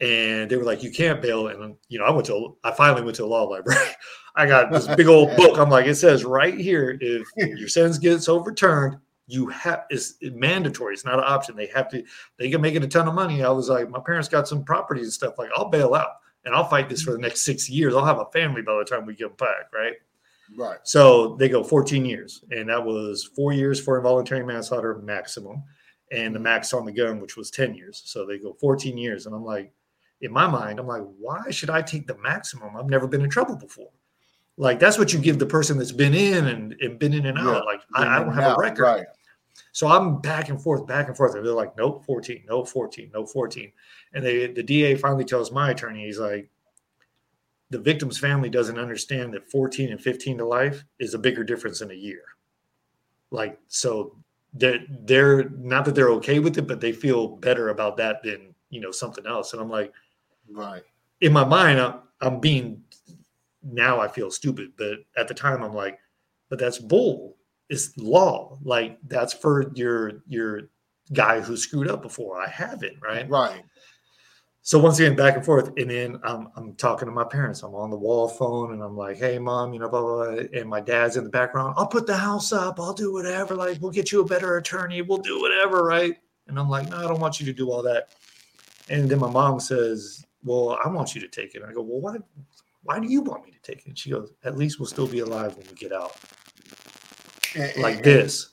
And they were like, "You can't bail." And you know, I went to I finally went to a law library. I got this big old book. I'm like, it says right here, if your sentence gets overturned, you have it's mandatory. It's not an option. They have to. They can make it a ton of money. I was like, my parents got some properties and stuff. Like, I'll bail out and I'll fight this for the next six years. I'll have a family by the time we get back, right? Right. So they go 14 years, and that was four years for involuntary manslaughter maximum, and the mm-hmm. max on the gun, which was 10 years. So they go 14 years, and I'm like, in my mind, I'm like, why should I take the maximum? I've never been in trouble before. Like that's what you give the person that's been in and, and been in and out. Yeah, Like I, I don't have Now, a record. Right. So I'm back and forth, back and forth. And they're like, nope, 14, no 14, no 14. And they the DA finally tells my attorney, he's like, the victim's family doesn't understand that 14 and 15 to life is a bigger difference in a year. Like, so they're they're not that they're okay with it, but they feel better about that than you know something else. And I'm like, Right. in my mind, I'm, I'm being now I feel stupid, but at the time I'm like, but that's bull. It's law. Like that's for your your guy who screwed up before. I haven't, right? Right. So once again, back and forth, and then I'm I'm talking to my parents. I'm on the wall phone, and I'm like, "Hey, mom, you know, blah blah." blah. And my dad's in the background. I'll put the house up. I'll do whatever. Like, we'll get you a better attorney. We'll do whatever, right? And I'm like, "No, I don't want you to do all that." And then my mom says, "Well, I want you to take it." And I go, "Well, why? Why do you want me to take it?" And she goes, "At least we'll still be alive when we get out." And- Like and- this.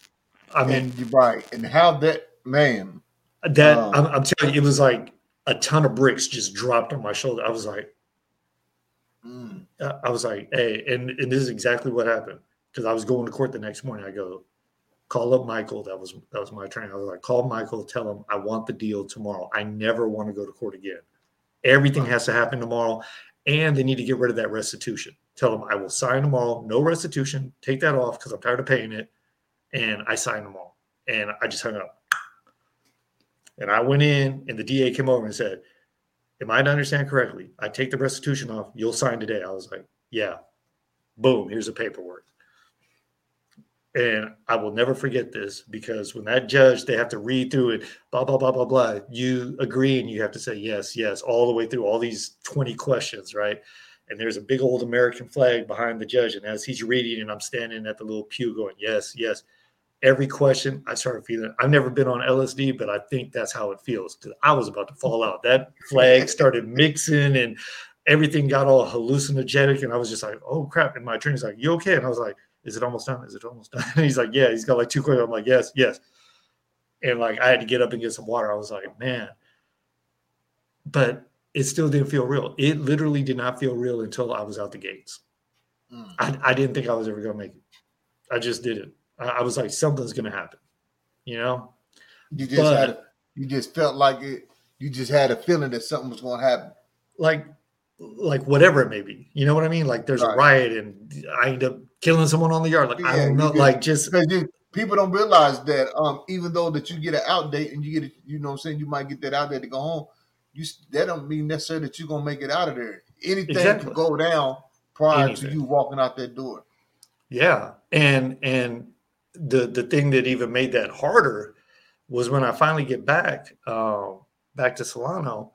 I mean, you're right. And how that man. that Oh. I'm, I'm telling you, it was like a ton of bricks just dropped on my shoulder. I was like. mm, I was like, hey, and, and this is exactly what happened because I was going to court the next morning. I go, call up Michael. That was that was my trainer. I was like, call Michael, tell him I want the deal tomorrow. I never want to go to court again. Everything has to happen tomorrow, and they need to get rid of that restitution. Tell them I will sign tomorrow, no restitution. Take that off because I'm tired of paying it, and I signed them all. And I just hung up. And I went in, and the DA came over and said, Am I to understand correctly? I take the restitution off. You'll sign today. I was like, Yeah. Boom. Here's the paperwork. And I will never forget this because when that judge, they have to read through it, blah, blah, blah, blah, blah. You agree and you have to say yes, yes, all the way through all these 20 questions, right? And there's a big old American flag behind the judge. And as he's reading, and I'm standing at the little pew going, yes, yes. Every question, I started feeling. I've never been on LSD, but I think that's how it feels I was about to fall out. That flag started mixing, and everything got all hallucinogenic, and I was just like, "Oh crap!" And my attorney's like, "You okay?" And I was like, "Is it almost done? Is it almost done?" And he's like, "Yeah." He's got like two questions. I'm like, "Yes, yes." And like I had to get up and get some water. I was like, "Man," but it still didn't feel real. It literally did not feel real until I was out the gates. mm. I, I didn't think I was ever going to make it. I just didn't. I, I was like, something's going to happen, you know? You just But- had a, you just felt like it. You just had a feeling that something was going to happen. Like, like whatever it may be. You know what I mean? Like, there's Right. a riot and I end up killing someone on the yard. Like, I don't know. Like, just you, people don't realize that um, even though that you get an out date and you get it, you know what I'm saying, you might get that out there to go home. You that don't mean necessarily that you're gonna make it out of there. Anything Exactly. can go down prior Anything. to you walking out that door. Yeah, and and the the thing that even made that harder was when I finally get back um, back to Solano.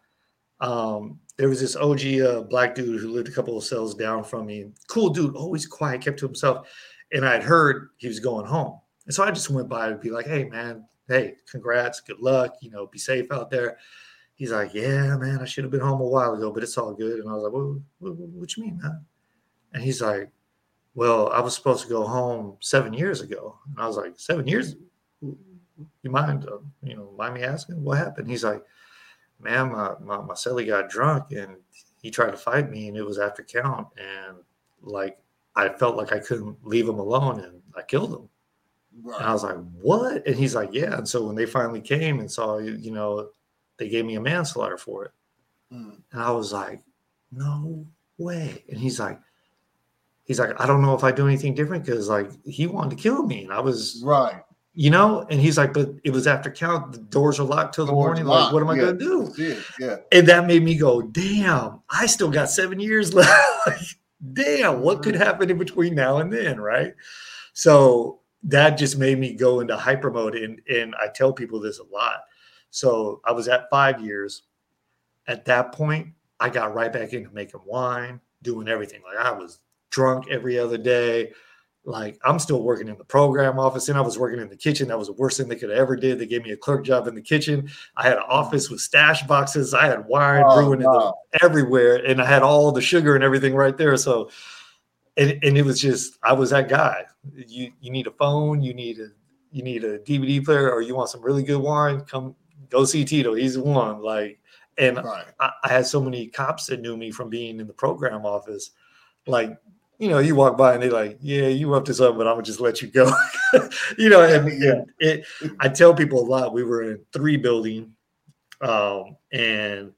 Um, there was this OG uh, black dude who lived a couple of cells down from me. Cool dude, always quiet, kept to himself. And I'd heard he was going home, and so I just went by and be like, "Hey, man, hey, congrats, good luck, you know, be safe out there." He's like, "Yeah, man, I should have been home a while ago, but it's all good." And I was like, "What, what, what you mean, man?" And he's like, well, I was supposed to go home seven years ago. And I was like, seven years? You mind, uh, you know, mind me asking what happened? He's like, man, my, my, my cellie got drunk and he tried to fight me and it was after count. And like, I felt like I couldn't leave him alone and I killed him. And I was like, what? And he's like, yeah. And so when they finally came and saw, you you know, they gave me a manslaughter for it. Mm. And I was like, no way. And he's like, he's like, I don't know if I do anything different because like he wanted to kill me. And I was, Right. You know, and he's like, but it was after count, the doors are locked till the morning. locked. Like, what am I Yeah, gonna do? it. Yeah. And that made me go, damn, I still got seven years left. like, damn, what could mm-hmm. happen in between now and then? Right. So that just made me go into hyper mode. And, and I tell people this a lot. So I was at five years. at that point, I got right back into making wine, doing everything. Like I was drunk every other day. Like I'm still working in the program office and I was working in the kitchen. That was the worst thing they could have ever did. They gave me a clerk job in the kitchen. I had an office with stash boxes. I had wine Oh, brewing wow. everywhere and I had all the sugar and everything right there. So and, and it was just I was that guy. You you need a phone, you need a you need a DVD player, or you want some really good wine, come go see Tito. He's the one. Like and Right. I, I had so many cops that knew me from being in the program office. Like, you know, you walk by and they're like, "Yeah, you up to something, but I'm gonna just let you go." you know, and, Yeah. and it. I tell people a lot. We were in three building, um, and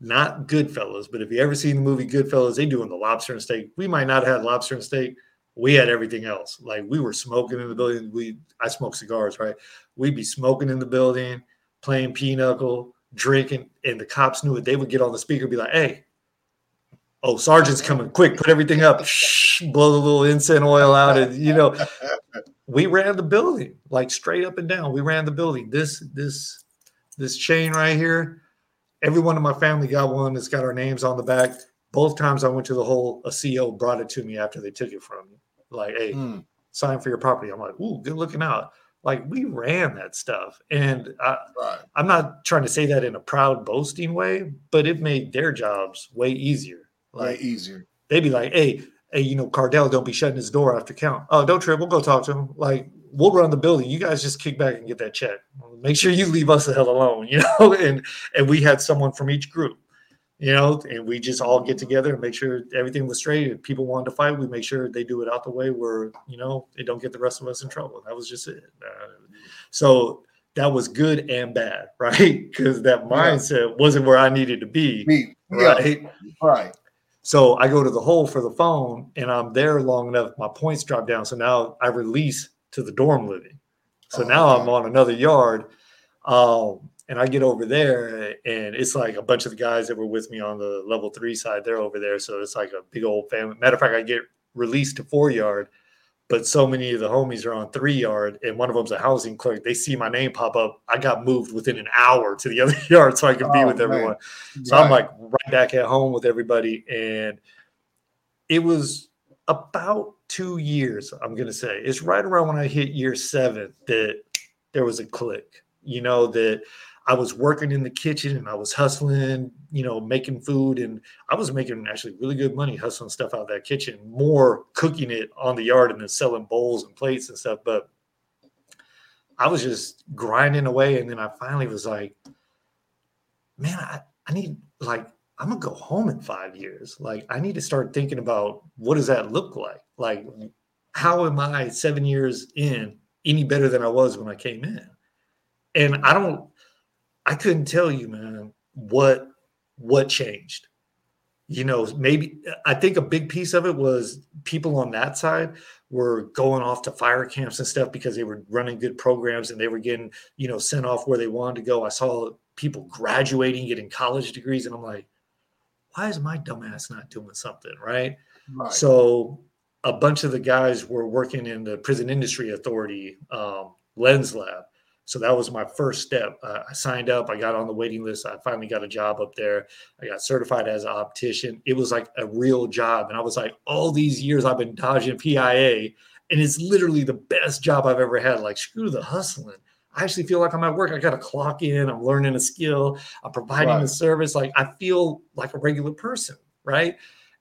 not Goodfellas, but if you ever seen the movie Goodfellas, they doing the lobster and steak. We might not have had lobster and steak. We had everything else. Like we were smoking in the building. We I smoke cigars, right? We'd be smoking in the building, playing pinochle, drinking, and the cops knew it. They would get on the speaker, and be like, "Hey, oh, sergeant's coming! Quick, put everything up! Shh, blow the little incense oil out!" And you know, we ran the building like straight up and down. We ran the building. This this this chain right here. Everyone in my family got one that's got our names on the back. Both times I went to the hole, a CO brought it to me after they took it from me. Like, hey, Mm. sign for your property. I'm like, ooh, good looking out. Like we ran that stuff, and I, Right. I'm not trying to say that in a proud, boasting way, but it made their jobs way easier. Way Like easier. they'd be like, "Hey, hey, you know, Cardell, don't be shutting his door after count. Oh, don't trip. We'll go talk to him. Like we'll run the building. You guys just kick back and get that check. Make sure you leave us the hell alone, you know." And and we had someone from each group, you know, and we just all get together and make sure everything was straight. If people wanted to fight, we make sure they do it out the way where you know they don't get the rest of us in trouble. That was just it. Uh, so that was good and bad, right? Because that Yeah. mindset wasn't where I needed to be, Me. Yeah. right? Right. So I go to the hole for the phone and I'm there long enough, my points drop down. So now I release to the dorm living. So Oh, now I'm on another yard. Um, and I get over there and it's like a bunch of the guys that were with me on the level three side, they're over there. So it's like a big old family. Matter of fact, I get released to four yard, but so many of the homies are on three yard and one of them's a housing clerk. They see my name pop up. I got moved within an hour to the other yard so I could be Oh, with man. everyone. So I'm like right back at home with everybody. And it was about two years, I'm going to say. It's right around when I hit year seven that there was a click, you know, that I was working in the kitchen and I was hustling, you know, making food. And I was making actually really good money hustling stuff out of that kitchen, more cooking it on the yard and then selling bowls and plates and stuff. But I was just grinding away. And then I finally was like, man, I, I need like I'm gonna go home in five years. Like I need to start thinking about what does that look like? Like how am I seven years in any better than I was when I came in? And I don't I couldn't tell you, man, what what changed. You know, maybe I think a big piece of it was people on that side were going off to fire camps and stuff because they were running good programs and they were getting, you know, sent off where they wanted to go. I saw people graduating, getting college degrees, and I'm like, why is my dumbass not doing something? Right. Right. So a bunch of the guys were working in the prison industry authority um, lens lab. So that was my first step. Uh, I signed up. I got on the waiting list. I finally got a job up there. I got certified as an optician. It was like a real job, and I was like, all these years I've been dodging PIA, and it's literally the best job I've ever had. Like screw the hustling. I actually feel like I'm at work. I got to clock in. I'm learning a skill. I'm providing a service. Like I feel like a regular person, right?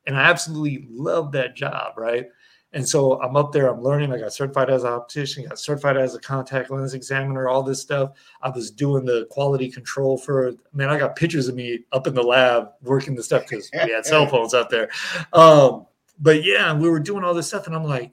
And I absolutely love that job, right? And so I'm up there, I'm learning. I got certified as an optician, got certified as a contact lens examiner, all this stuff. I was doing the quality control for, man, I got pictures of me up in the lab working the stuff because we had cell phones out there. Um, but yeah, we were doing all this stuff. And I'm like,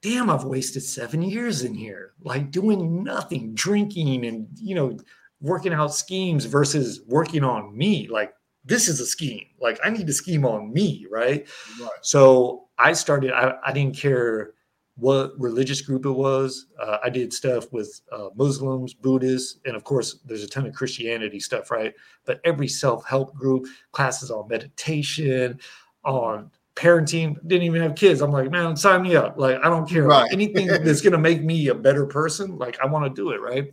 damn, I've wasted seven years in here, like doing nothing, drinking and, you know, working out schemes versus working on me. Like, this is a scheme. Like, I need to scheme on me, right? Right. So I started, I, I didn't care what religious group it was. Uh, I did stuff with uh, Muslims, Buddhists, and of course, there's a ton of Christianity stuff, right? But every self help group, classes on meditation, on parenting, didn't even have kids. I'm like, man, sign me up. Like, I don't care. Right. Anything that's going to make me a better person, like, I want to do it, right?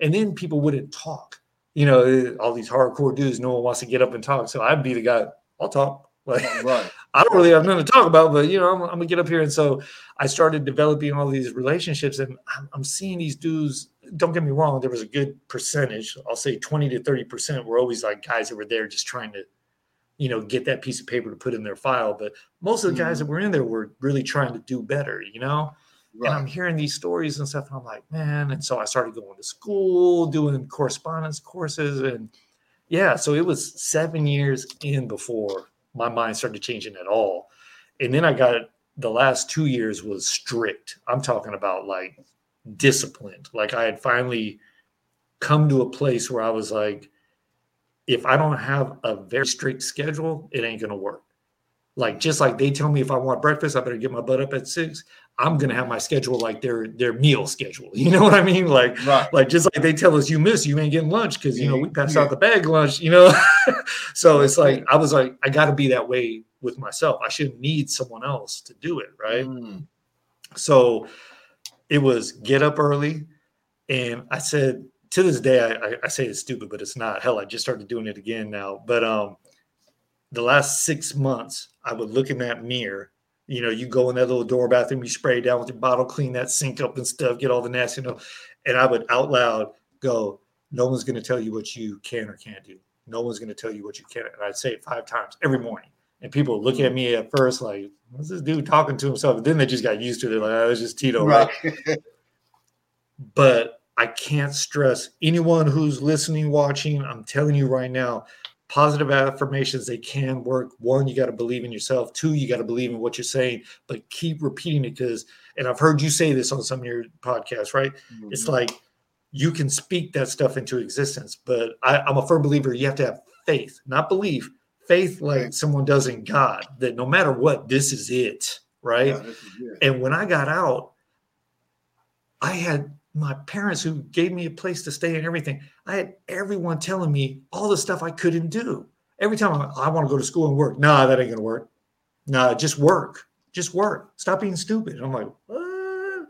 And then people wouldn't talk. You know, all these hardcore dudes, no one wants to get up and talk. So I'd be the guy, I'll talk. Like Right. I don't really have nothing to talk about, but you know, I'm, I'm gonna get up here. And so I started developing all these relationships, and I'm, I'm seeing these dudes. Don't get me wrong, there was a good percentage. I'll say 20 to 30 percent were always like guys that were there just trying to, you know, get that piece of paper to put in their file. But most of the guys mm. that were in there were really trying to do better, you know. And I'm hearing these stories and stuff, and I'm like, man. And so I started going to school, doing correspondence courses, and yeah, so it was seven years in before my mind started changing at all. And then I got the last two years was strict. I'm talking about like disciplined. Like I had finally come to a place where I was like, if I don't have a very strict schedule, it ain't gonna work. Like just like they tell me if I want breakfast, I better get my butt up at six. I'm gonna have my schedule like their their meal schedule. You know what I mean? Like Right. like just like they tell us you miss, you ain't getting lunch because you know we pass Yeah. out the bag lunch. You know, so it's like. I was like I got to be that way with myself. I shouldn't need someone else to do it, right? Mm. So it was get up early, and I said to this day I, I, I say it's stupid, but it's not. Hell, I just started doing it again now. But um, the last six months, I would look in that mirror. You know, you go in that little door bathroom, you spray it down with your bottle, clean that sink up and stuff, get all the nasty, you know. And I would out loud go, "No one's going to tell you what you can or can't do. No one's going to tell you what you can." And I'd say it five times every morning. And people look at me at first like, "What's this dude talking to himself?" And then they just got used to it. They're like, ah, "Oh, it's just Tito, right?" Right. but I can't stress anyone who's listening, watching. I'm telling you right now, positive affirmations they can work. One, you got to believe in yourself. Two, you got to believe in what you're saying, but keep repeating it because. And I've heard you say this on some of your podcasts, right? It's Mhm. like you can speak that stuff into existence, but I, I'm a firm believer. You have to have faith, not belief. Faith, like Faith. someone does in God, that no matter what, this is it, right? Yeah, is it. And when I got out, I had my parents who gave me a place to stay and everything. I had everyone telling me all the stuff I couldn't do. Every time i want to go to school and work. Nah, that ain't gonna work. Nah, just work. Just work. Stop being stupid. And I'm like, what?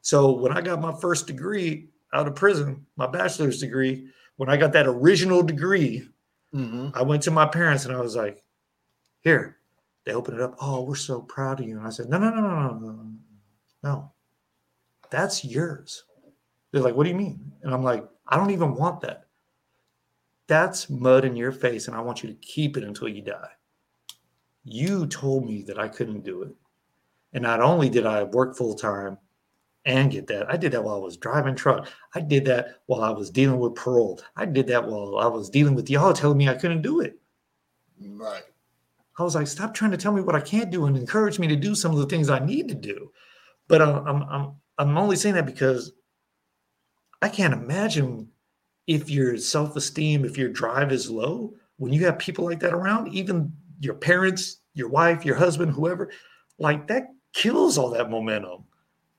So when I got my first degree out of prison, my bachelor's degree, when I got that original degree, mm-hmm. I went to my parents and I was like, here, they opened it up. Oh, we're so proud of you. And I said, no, no, no, no, no, no. That's yours. They're like, what do you mean? And I'm like, I don't even want that. That's mud in your face, and I want you to keep it until you die. You told me that I couldn't do it. And not only did I work full time and get that, I did that while I was driving truck. I did that while I was dealing with parole. I did that while I was dealing with y'all telling me I couldn't do it. Right. I was like, stop trying to tell me what I can't do and encourage me to do some of the things I need to do. But uh, I'm I'm I'm, I'm only saying that because I can't imagine if your self-esteem, if your drive is low, when you have people like that around, even your parents, your wife, your husband, whoever, like that kills all that momentum.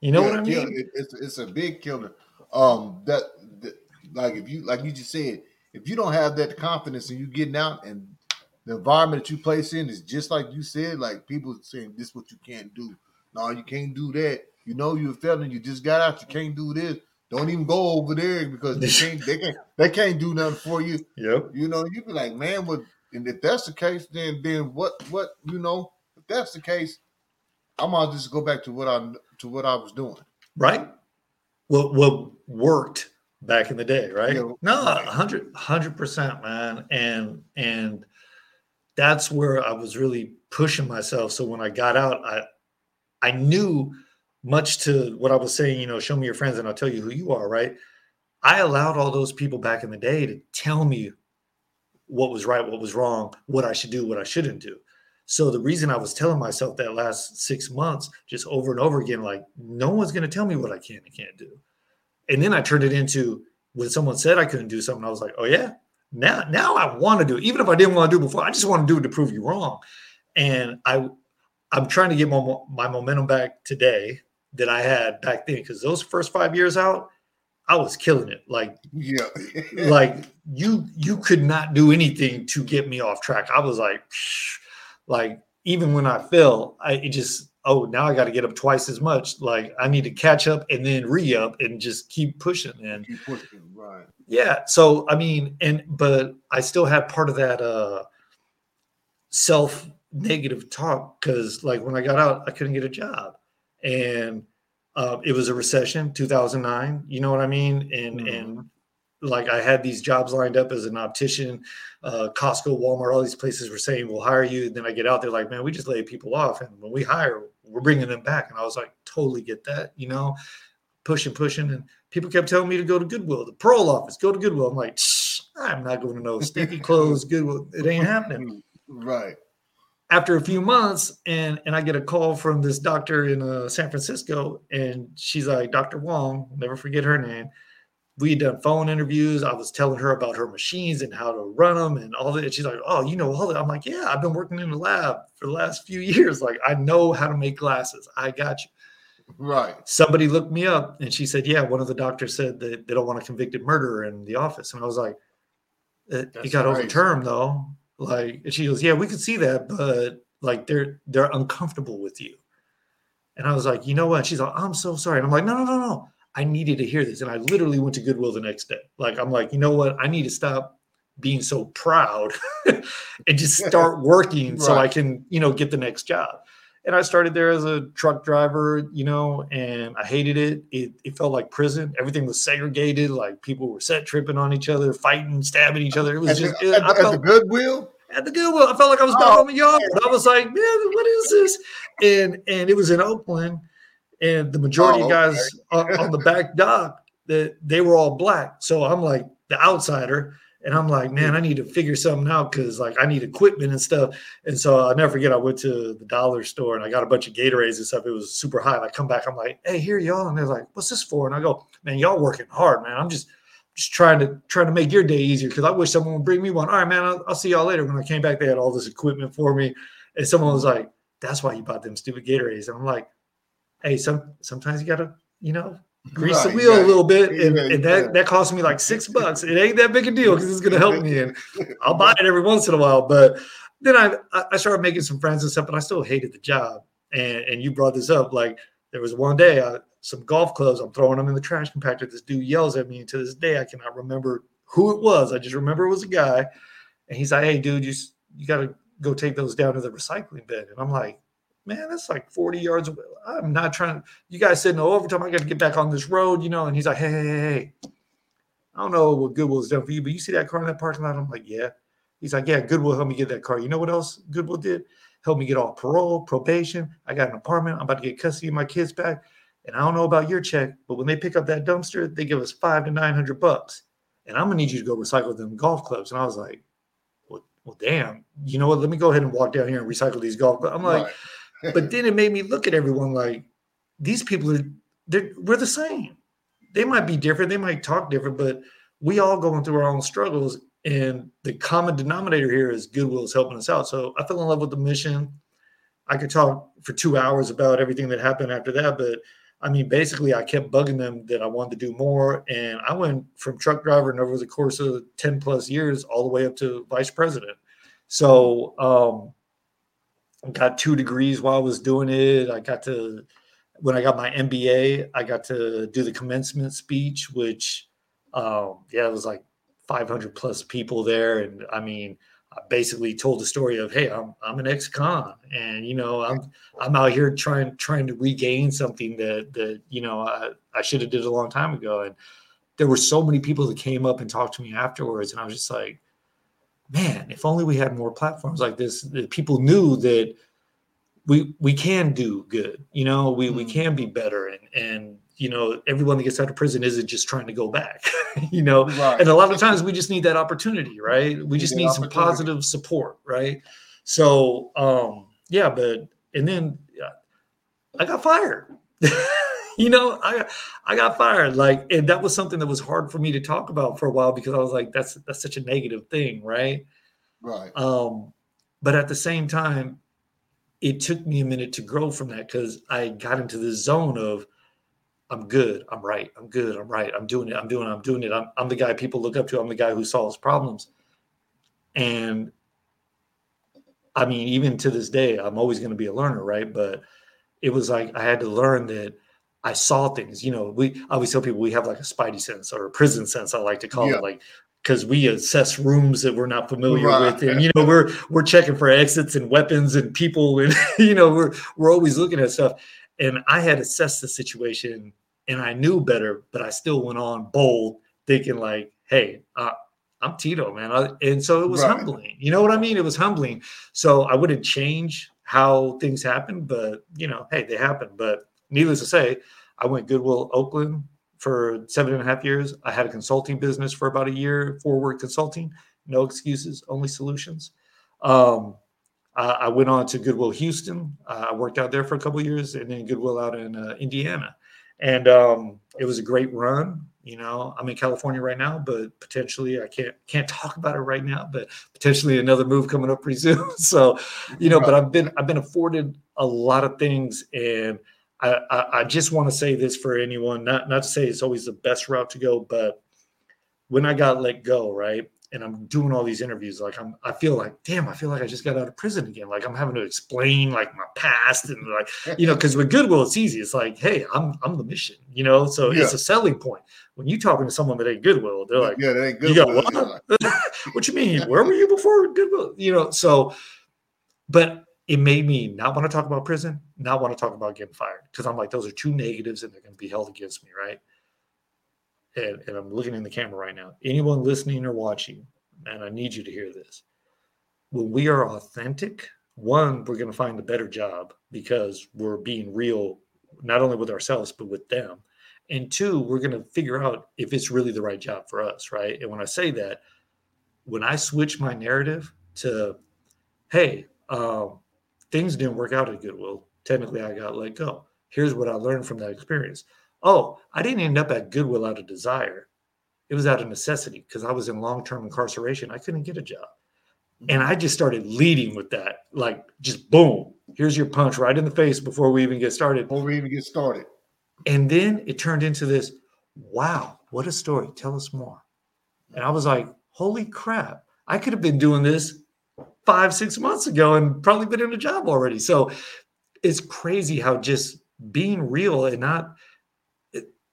You know Yeah, what I yeah, mean? it- it's it's a big killer. Um, that, that like if you like you just said, if you don't have that confidence and you getting out and the environment that you place in is just like you said, like people saying this what you can't do. No, you can't do that. You know you're a felon. You just got out. You can't do this. Don't even go over there because they can't. They can't. They can't do nothing for you. Yep. You know, you be like, man, what? And if that's the case, then then what? What you know? If that's the case, I'm gonna just go back to what I to what I was doing. right? What what worked back in the day, right? Yeah, no, right. 100 percent, man. And and that's where I was really pushing myself. So when I got out, I I knew much to what I was saying, you know, show me your friends and I'll tell you who you are, right? I allowed all those people back in the day to tell me what was right, what was wrong, what I should do, what I shouldn't do. So the reason I was telling myself that last six months, just over and over again, like no one's going to tell me what I can and can't do. And then I turned it into when someone said I couldn't do something, I was like, oh yeah, now now I want to do it. Even if I didn't want to do it before, I just want to do it to prove you wrong. And I I'm trying to get my, my momentum back today that I had back then because those first five years out, I was killing it. Like Yeah. like you you could not do anything to get me off track. I was like, like even when I fell, I it just oh now I got to get up twice as much. Like I need to catch up and then re up and just keep pushing. And Keep pushing, right? yeah, so I mean, and but I still had part of that uh self negative talk because like when I got out, I couldn't get a job, and uh, it was a recession, 2009. You know what I mean? And Mhm. and like I had these jobs lined up as an optician, uh, Costco, Walmart, all these places were saying we'll hire you. And then I get out there like, man, we just lay people off, and when we hire, we're bringing them back. And I was like, totally get that, you know, pushing, pushing, and people kept telling me to go to Goodwill, the parole office, go to Goodwill. I'm like, Shh, I'm not going to no stinky clothes, Goodwill. It ain't happening Right. After a few months and and i get a call from this doctor in uh, san francisco and she's like dr wong never forget her name. We had done phone interviews. I was telling her about her machines and how to run them and all that. She's like oh you know all that. I'm like yeah i've been working in the lab for the last few years. Like i know how to make glasses. I got you. Right. somebody looked me up and she said yeah one of the doctors said that they don't want a convicted murderer in the office. And i was like it, it That's got crazy. overturned though like and she goes yeah we could see that but like they're they're uncomfortable with you. And i was like you know what? She's like i'm so sorry. And i'm like no no no no. I needed to hear this. And i literally went to goodwill the next day. Like i'm like you know what? I need to stop being so proud and just start working so i can you know get the next job and I started there as a truck driver, you know, and I hated it. It, it felt like prison. Everything was segregated. Like people were set tripping on each other, fighting, stabbing each other. It was At, just, the, at, I the- at the felt Goodwill. at the Goodwill. I felt like I was back Oh, on yard. I was like, man, what is this? And and it was in Oakland, and the majority Oh, of guys on, on the back dock that they were all black. So I'm like the outsider, and I'm like, man, I need to figure something out because like I need equipment and stuff. And so I never forget, I went to the dollar store and I got a bunch of Gatorades and stuff. It was super high. And I come back, I'm like, hey, here y'all, and they're like, what's this for? And I go, man, y'all working hard, man. I'm just just trying to trying to make your day easier because I wish someone would bring me one. All right, man, I'll, I'll see y'all later. When I came back, they had all this equipment for me, and someone was like, "That's why you bought them stupid Gatorades." And I'm like, "Hey, some sometimes you gotta, you know, grease Right, the wheel right. a little bit, and, and that that cost me like six bucks. It ain't that big a deal because it's gonna help me, and I'll buy it every once in a while. But then I I- started making some friends and stuff, but I still hated the job. And and you brought this up, like there was one day I, some golf clubs, I'm throwing them in the trash compactor. This dude yells at me, and to this day I cannot remember who it was. I just remember it was a guy, and he's like, "Hey, dude, you you got to go take those down to the recycling bin." And I'm like, "Man, that's like 40 yards away. I'm not trying. to, You guys sitting overtime. I got to get back on this road, you know." And he's like, "Hey, hey, hey, hey, I don't know what Goodwill's done for you, but you see that car in that parking lot?" I'm like, "Yeah." He's like, "Yeah, Goodwill helped me get that car. You know what else Goodwill did? Helped me get off parole, probation. I got an apartment. I'm about to get custody of my kids back." And I don't know about your check, but when they pick up that dumpster, they give us five to nine hundred bucks. And I'm gonna need you to go recycle them golf clubs. And I was like, well, well, damn, you know what? Let me go ahead and walk down here and recycle these golf clubs. I'm like, Right. But then it made me look at everyone like these people are they're we're the same. They might be different, they might talk different, but we all going through our own struggles. And the common denominator here is Goodwill is helping us out. So I fell in love with the mission. I could talk for two hours about everything that happened after that, but I mean, basically, I kept bugging them that I wanted to do more, and I went from truck driver and over the course of ten plus years, all the way up to vice president. So, um, got two degrees while I was doing it. I got to when I got my MBA, I got to do the commencement speech, which, um, yeah, it was like 500 plus people there, and I mean, I basically told the story of, hey, I'm I'm an ex-con, and you know, I'm I'm out here trying trying to regain something that that you know I, I should have did a long time ago. And there were so many people that came up and talked to me afterwards, and I was just like, man, if only we had more platforms like this, that people knew that we we can do good. You know, we we Mm. can be better, and and you know, everyone that gets out of prison isn't just trying to go back. you know, Right. and a lot of times we just need that opportunity right we Need just that need some positive support right so um yeah but and then i got fired you know i i got fired like and that was something that was hard for me to talk about for a while because i was like that's that's such a negative thing right Right. um but at the same time it took me a minute to grow from that because i got into this zone of i'm good i'm right i'm good i'm right i'm doing it i'm doing it i'm doing it i'm, I'm the guy people look up to i'm the guy who solves problems and I mean, even to this day, I'm always going to be a learner, right? But it was like I had to learn that I saw things. You know, we always tell people we have like a spidey sense or a prison sense. I like to call Yeah. it, like because we assess rooms that we're not familiar Right. with, and you know, we're we're checking for exits and weapons and people, and you know, we're we're always looking at stuff. And I had assessed the situation, and I knew better, but I still went on bold, thinking like, "Hey, uh, I'm Tito, man," I, and so it was Right. humbling. You know what I mean? It was humbling. So I wouldn't change how things happen, but you know, hey, they happen. But needless to say, I went Goodwill Oakland for seven and a half years. I had a consulting business for about a year, forward consulting, no excuses, only solutions. Um, I, I went on to Goodwill Houston. Uh, I worked out there for a couple of years, and then Goodwill out in uh, Indiana. And um, it was a great run. You know, I'm in California right now, but potentially I can't can't talk about it right now. But potentially another move coming up pretty soon. so, you know, but I've been I've been afforded a lot of things, and I, I, I just want to say this for anyone, not not to say it's always the best route to go, but when I got let go, right, and I'm doing all these interviews, like I'm, I feel like, damn, I feel like I just got out of prison again. Like I'm having to explain like my past and like, you know, because with Goodwill, it's easy. It's like, hey, I'm I'm the mission, you know, so it's a selling point. When you talking to someone that ain't Goodwill, they're like, yeah, that ain't good. you got what? Yeah, what you mean? Where were you before Goodwill? You know, so, but it made me not want to talk about prison, not want to talk about getting fired because I'm like, those are two negatives and they're going to be held against me, right? And, and I'm looking in the camera right now. Anyone listening or watching, and I need you to hear this. When we are authentic, one, we're going to find a better job because we're being real, not only with ourselves, but with them. And two, we're going to figure out if it's really the right job for us, right? And when I say that, when I switch my narrative to, hey, um, things didn't work out at Goodwill. Technically, I got let go. Here's what I learned from that experience. Oh, I didn't end up at Goodwill out of desire. It was out of necessity because I was in long term incarceration. I couldn't get a job. And mm-hmm. I just started leading with that. Like, just boom, here's your punch right in the face before we even get started. Before we even get started. And then it turned into this wow, what a story. Tell us more. And I was like, holy crap, I could have been doing this five, six months ago and probably been in a job already. So it's crazy how just being real and not,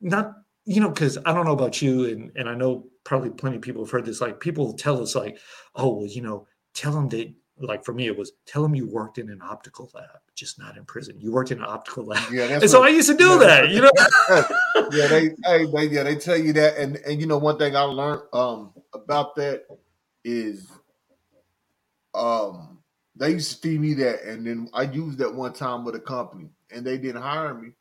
not, you know, because I don't know about you, and, and I know probably plenty of people have heard this. Like people tell us, like, oh, well, you know, tell them that, like for me, it was tell them you worked in an optical lab, just not in prison. You worked in an optical lab. Yeah, And so what- I used to do yeah, that, you know? yeah, they, hey, they, yeah, they tell you that, and and you know one thing I learned um about that is, um, they used to feed me that, and then I used that one time with a company, and they didn't hire me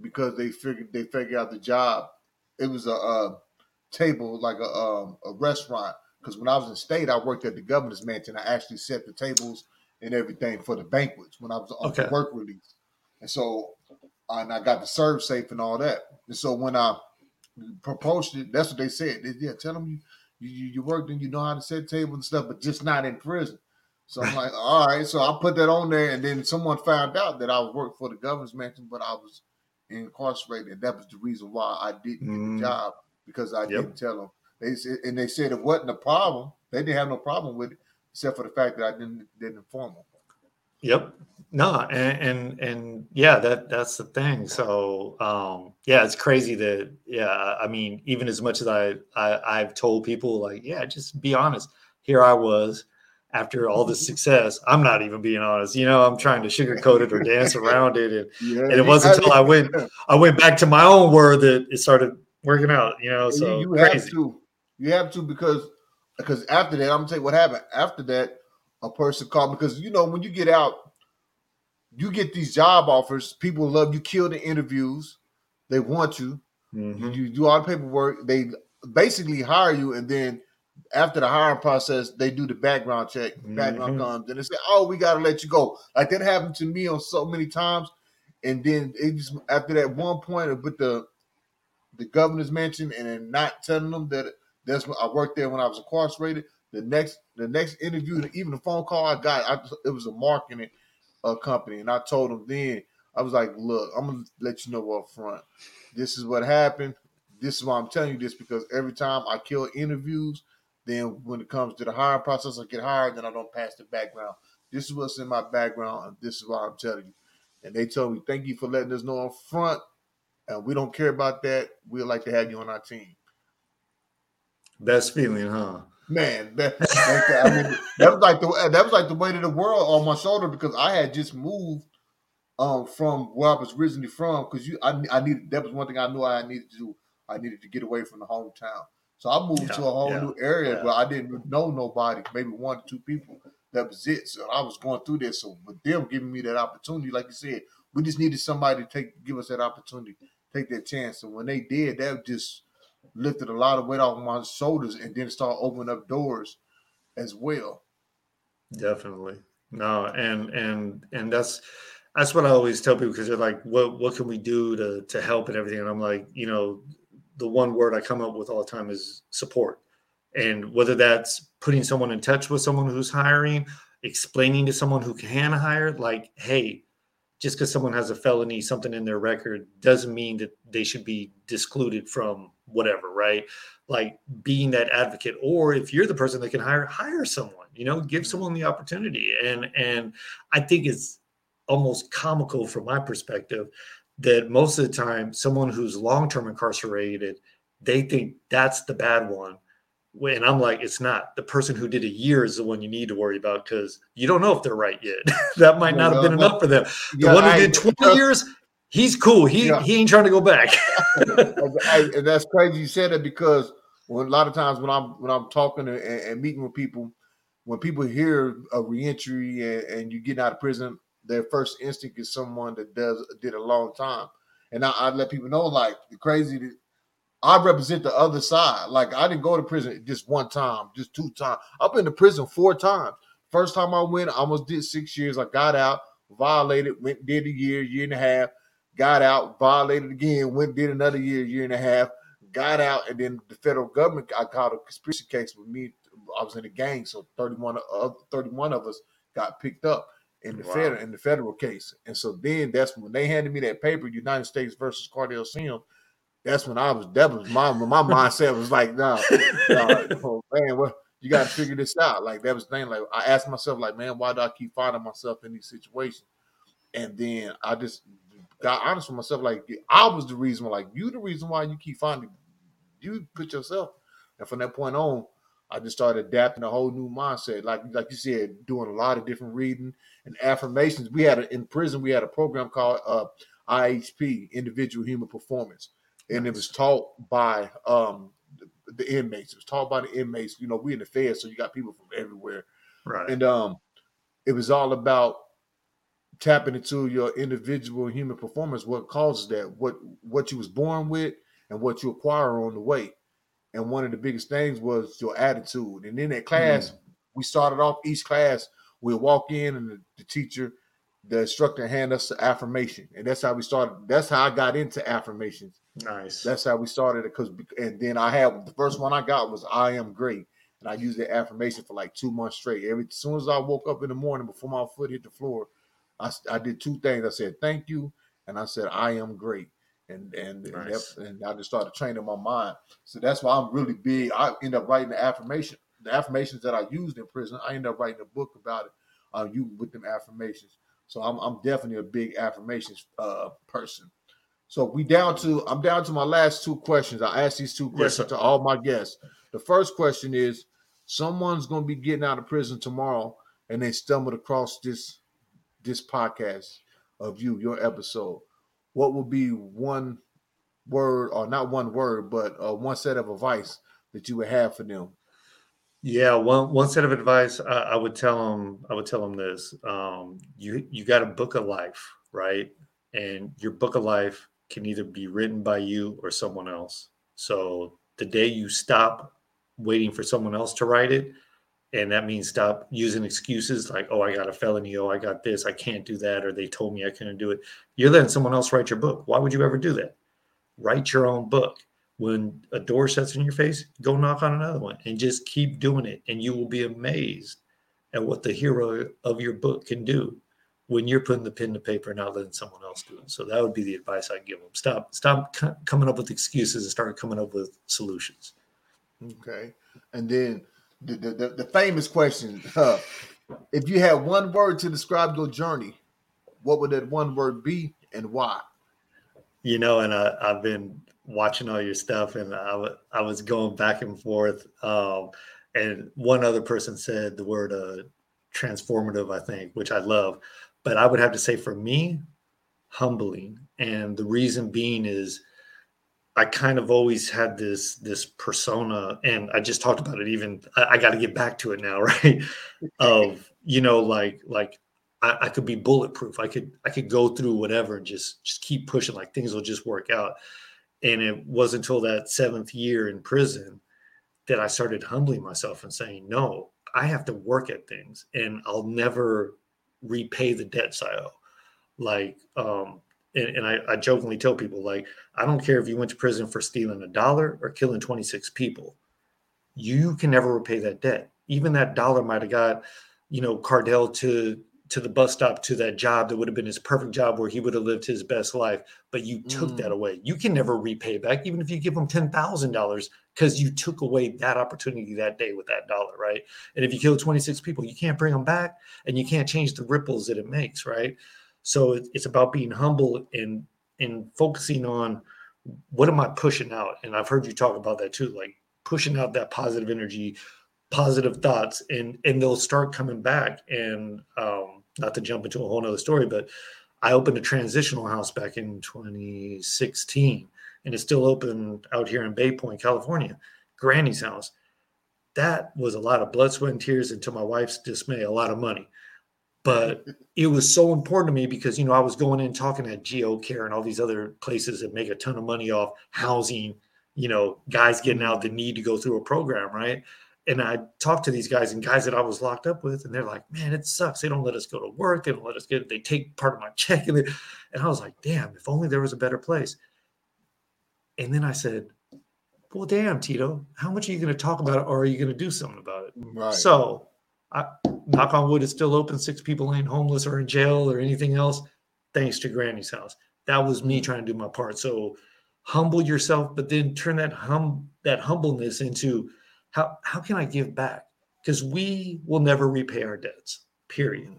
because they figured they figured out the job. It was a, uh table like a um, a restaurant because when I was in state, I worked at the governor's mansion. I actually set the tables and everything for the banquets when I was on Okay. work release, and so and I got the ServSafe and all that. And so when I proposed it, that's what they said. They, yeah, tell them you, you you worked and you know how to set tables and stuff, but just not in prison. So I'm like, all right. So I put that on there, and then someone found out that I worked for the governor's mansion, but I was incarcerated. And that was the reason why I didn't get Mm. the job because I Yep. didn't tell them. They said, and they said it wasn't a problem. They didn't have no problem with it, except for the fact that I didn't didn't inform them. Yep. No, and, and and yeah, that that's the thing. So um yeah, it's crazy that yeah, I mean, even as much as I, I I've told people like, yeah, just be honest. Here I was after all this success. I'm not even being honest. You know, I'm trying to sugarcoat it or dance around it. And Yeah, and it wasn't until I went I went back to my own word that it started working out, you know. So you, you have to. You have to because because after that, I'm gonna tell you what happened. After that, a person called because you know when you get out, you get these job offers. People love you. Kill the interviews. They want you. You, Mhm. you do all the paperwork. They basically hire you, and then after the hiring process, they do the background check. Background Mhm. comes, and they say, "Oh, we got to let you go." Like that happened to me on so many times, and then it just after that one point with the the governor's mansion, and then not telling them that that's what I worked there when I was incarcerated. The next the next interview, even the phone call I got, I, it was a marketing uh, company, and I told them then I was like, "Look, I'm gonna let you know up front. This is what happened. This is why I'm telling you this because every time I kill interviews, then when it comes to the hiring process, I get hired, then I don't pass the background. This is what's in my background, and this is what I'm telling you. And they told me, thank you for letting us know up front. And we don't care about that. We'd like to have you on our team. Best feeling, huh? Man, that, that- I mean, that was like the that was like the weight of the world on my shoulder because I had just moved um from where I was originally from because you I, I needed that was one thing I knew I needed to do. I needed to get away from the hometown. So I moved to a whole yeah, new area yeah. where I didn't know nobody, maybe one or two people. That was it. So I was going through this. So with them giving me that opportunity, like you said, we just needed somebody to take give us that opportunity, take that chance. And when they did, that just lifted a lot of weight off my shoulders and then start opening up doors as well. Definitely. No, and and and that's that's what I always tell people because they're like, what what can we do to to help and everything? And I'm like, you know, the one word I come up with all the time is support. And whether that's putting someone in touch with someone who's hiring, explaining to someone who can hire, like, hey, just because someone has a felony, something in their record, doesn't mean that they should be discluded from whatever, right? Like being that advocate, or if you're the person that can hire, hire someone. You know, give mm-hmm. someone the opportunity. And and I think it's almost comical from my perspective that most of the time, someone who's long term incarcerated, they think that's the bad one. and I'm like, it's not. The person who did a year is the one you need to worry about because you don't know if they're right yet. that might not have been enough for them. The Yeah, one who did 20 years, he's cool. He Yeah. he ain't trying to go back. I- and that's crazy you said that because when a lot of times when I'm when I'm talking and, and meeting with people, when people hear a reentry and, and you getting out of prison, their first instinct is someone that does did a long time. And I, I let people know like the crazy I represent the other side. Like I didn't go to prison just one time, just two times. I've been to prison four times. First time I went, I almost did six years. I got out, violated, went did a year, year and a half, got out, violated again, went did another year, year and a half, got out, and then the federal government I caught a conspiracy case with me. I was in a gang, so 31 of 31 of us got picked up in the Wow. federal in the federal case. And so then that's when they handed me that paper, United States versus Cardell Sims. That's when I was that was my my mindset was like, no, no, oh, man, well, you got to figure this out. Like that was the thing. Like I asked myself, like, man, why do I keep finding myself in these situations? And then I just got honest with myself. Like I was the reason. Like you, the reason why you keep finding. You put yourself. And from that point on, I just started adapting a whole new mindset. Like like you said, doing a lot of different reading and affirmations. We had a, in prison. We had a program called uh, IHP, Individual Human Performance, and it was taught by um, the, the inmates. It was taught by the inmates. You know, we in the Fed, so you got people from everywhere right. and um it was all about tapping into your individual human performance what causes that what what you was born with and what you acquire on the way and one of the biggest things was your attitude and in that mm-hmm. class we started off each class we'll walk in and the, the teacher the instructor hand us the affirmation and that's how we started that's how i got into affirmations nice. that's how we started it because and then I had the first one I got was I am great. And I used that affirmation for like two months straight. Every as soon as I woke up in the morning before my foot hit the floor, I I did two things. I said thank you and I said I am great. And and and, Nice. that- and I just started training my mind. So that's why I'm really big. I end up writing the affirmation, the affirmations that I used in prison. I end up writing a book about it. Uh, you with them affirmations. So I'm I'm definitely a big affirmations uh person. So we down to I'm down to my last two questions. I ask these two questions sir. to all my guests. The first question is someone's gonna be getting out of prison tomorrow and they stumbled across this this podcast of you, your episode. What would be one word or not one word, but uh, one set of advice that you would have for them? Yeah, one one set of advice I, I would tell them. I would tell them this: um, you you got a book of life, right? And your book of life can either be written by you or someone else. So the day you stop waiting for someone else to write it, and that means stop using excuses like, "Oh, I got a felony. Oh, I got this. I can't do that," or they told me I couldn't do it. You're letting someone else write your book. Why would you ever do that? Write your own book when a door shuts in your face, go knock on another one and just keep doing it. And you will be amazed at what the hero of your book can do when you're putting the pen to paper and not letting someone else do it. So that would be the advice i'd give them. Stop, stop c- coming up with excuses and start coming up with solutions. Okay. And then the the, the, the famous question, uh, If you had one word to describe your journey, what would that one word be and why? You know, and I, I've been watching all your stuff, and I, w- I was going back and forth. Um, and one other person said the word uh, transformative, I think, which I love. But I would have to say for me, humbling. And the reason being is I kind of always had this this persona, and I just talked about it. Even I, I got to get back to it now, right? of you know, like like I, I could be bulletproof. I could I could go through whatever and just just keep pushing. Like things will just work out. And it wasn't until that seventh year in prison that I started humbling myself and saying, no, I have to work at things, and I'll never repay the debts I owe. Like, um, and, and I, I jokingly tell people, like, I don't care if you went to prison for stealing a dollar or killing 26 people, you can never repay that debt. Even that dollar might have got, you know, Cardell to to the bus stop to that job that would have been his perfect job where he would have lived his best life, but you took Mm. that away. You can never repay back, even if you give him ten thousand dollars, because you took away that opportunity that day with that dollar, right? And if you kill 26 people, you can't bring them back and you can't change the ripples that it makes, right? So it's about being humble and and focusing on what am I pushing out? And I've heard you talk about that too, like pushing out that positive energy, positive thoughts, and and they'll start coming back. And um, not to jump into a whole nother story, but I opened a transitional house back in 2016, and it's still open out here in Bay Point, California, Granny's house. That was a lot of blood, sweat, and tears, and to my wife's dismay, a lot of money. But it was so important to me because you know I was going in talking at Geo Care and all these other places that make a ton of money off housing, you know, guys getting out mm-hmm. that need to go through a program, right? And I talked to these guys and guys that I was locked up with, and they're like, "Man, it sucks. They don't let us go to work. They don't let us get. They take part of my check." And, and I was like, "Damn! If only there was a better place." And then I said, "Well, damn, Tito, how much are you going to talk about it, or are you going to do something about it?" Right. So, I, knock on wood, it's still open. Six people ain't homeless or in jail or anything else, thanks to Granny's house. That was me trying to do my part. So, humble yourself, but then turn that hum that humbleness into how how can I give back? Because we will never repay our debts. Period.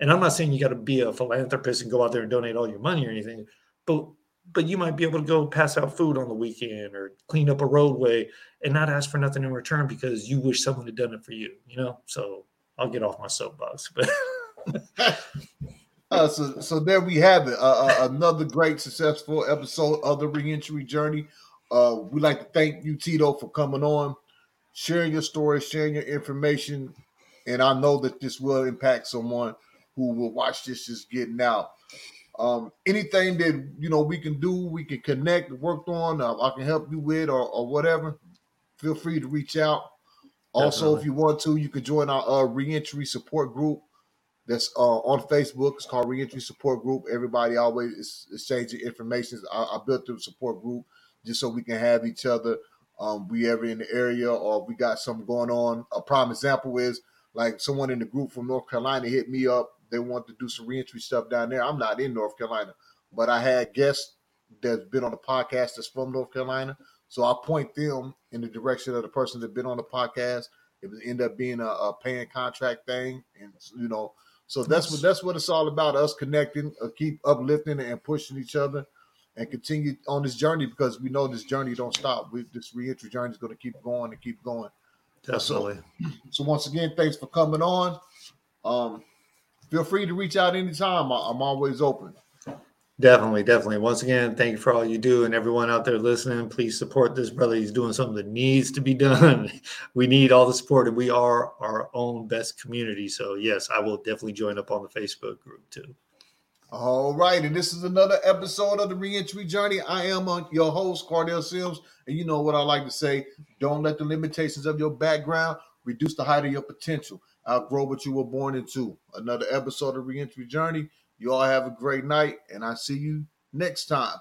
And I'm not saying you got to be a philanthropist and go out there and donate all your money or anything, but but you might be able to go pass out food on the weekend or clean up a roadway and not ask for nothing in return because you wish someone had done it for you, you know? So I'll get off my soapbox. But Uh, so, so there we have it. Uh, uh, another great, successful episode of the reentry journey. Uh, we'd like to thank you, Tito, for coming on, sharing your story, sharing your information, and I know that this will impact someone who will watch this just getting out. Um, anything that you know we can do, we can connect, work on, uh, I can help you with, or, or whatever. Feel free to reach out. Also, if you want to, you can join our uh, reentry support group that's uh, on Facebook. It's called Reentry Support Group. Everybody always is exchanging information. I, I built the support group just so we can have each other. Um, we ever in the area or we got something going on. A prime example is like someone in the group from North Carolina hit me up. They want to do some reentry stuff down there. I'm not in North Carolina, but I had guests that's been on the podcast that's from North Carolina. So I point them in the direction of the person that's been on the podcast. It would end up being a, a paying contract thing, and you know, so that's what that's what it's all about. Us connecting, uh, keep uplifting and pushing each other, and continue on this journey because we know this journey don't stop. We, this reentry journey is going to keep going and keep going. definitely. So once again, thanks for coming on. Um, feel free to reach out anytime. I, I'm always open. Definitely, definitely. Once again, thank you for all you do. And everyone out there listening, please support this brother. He's doing something that needs to be done. We need all the support, and we are our own best community. So, yes, I will definitely join up on the Facebook group too. All right, and this is another episode of the Reentry Journey. I am uh, your host, Cardell Sims, and you know what I like to say: don't let the limitations of your background reduce the height of your potential. Outgrow what you were born into. Another episode of Reentry Journey. You all have a great night, and I see you next time.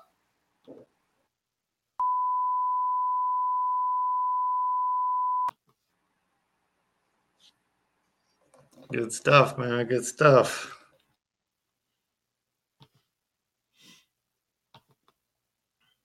Good stuff, man. Good stuff.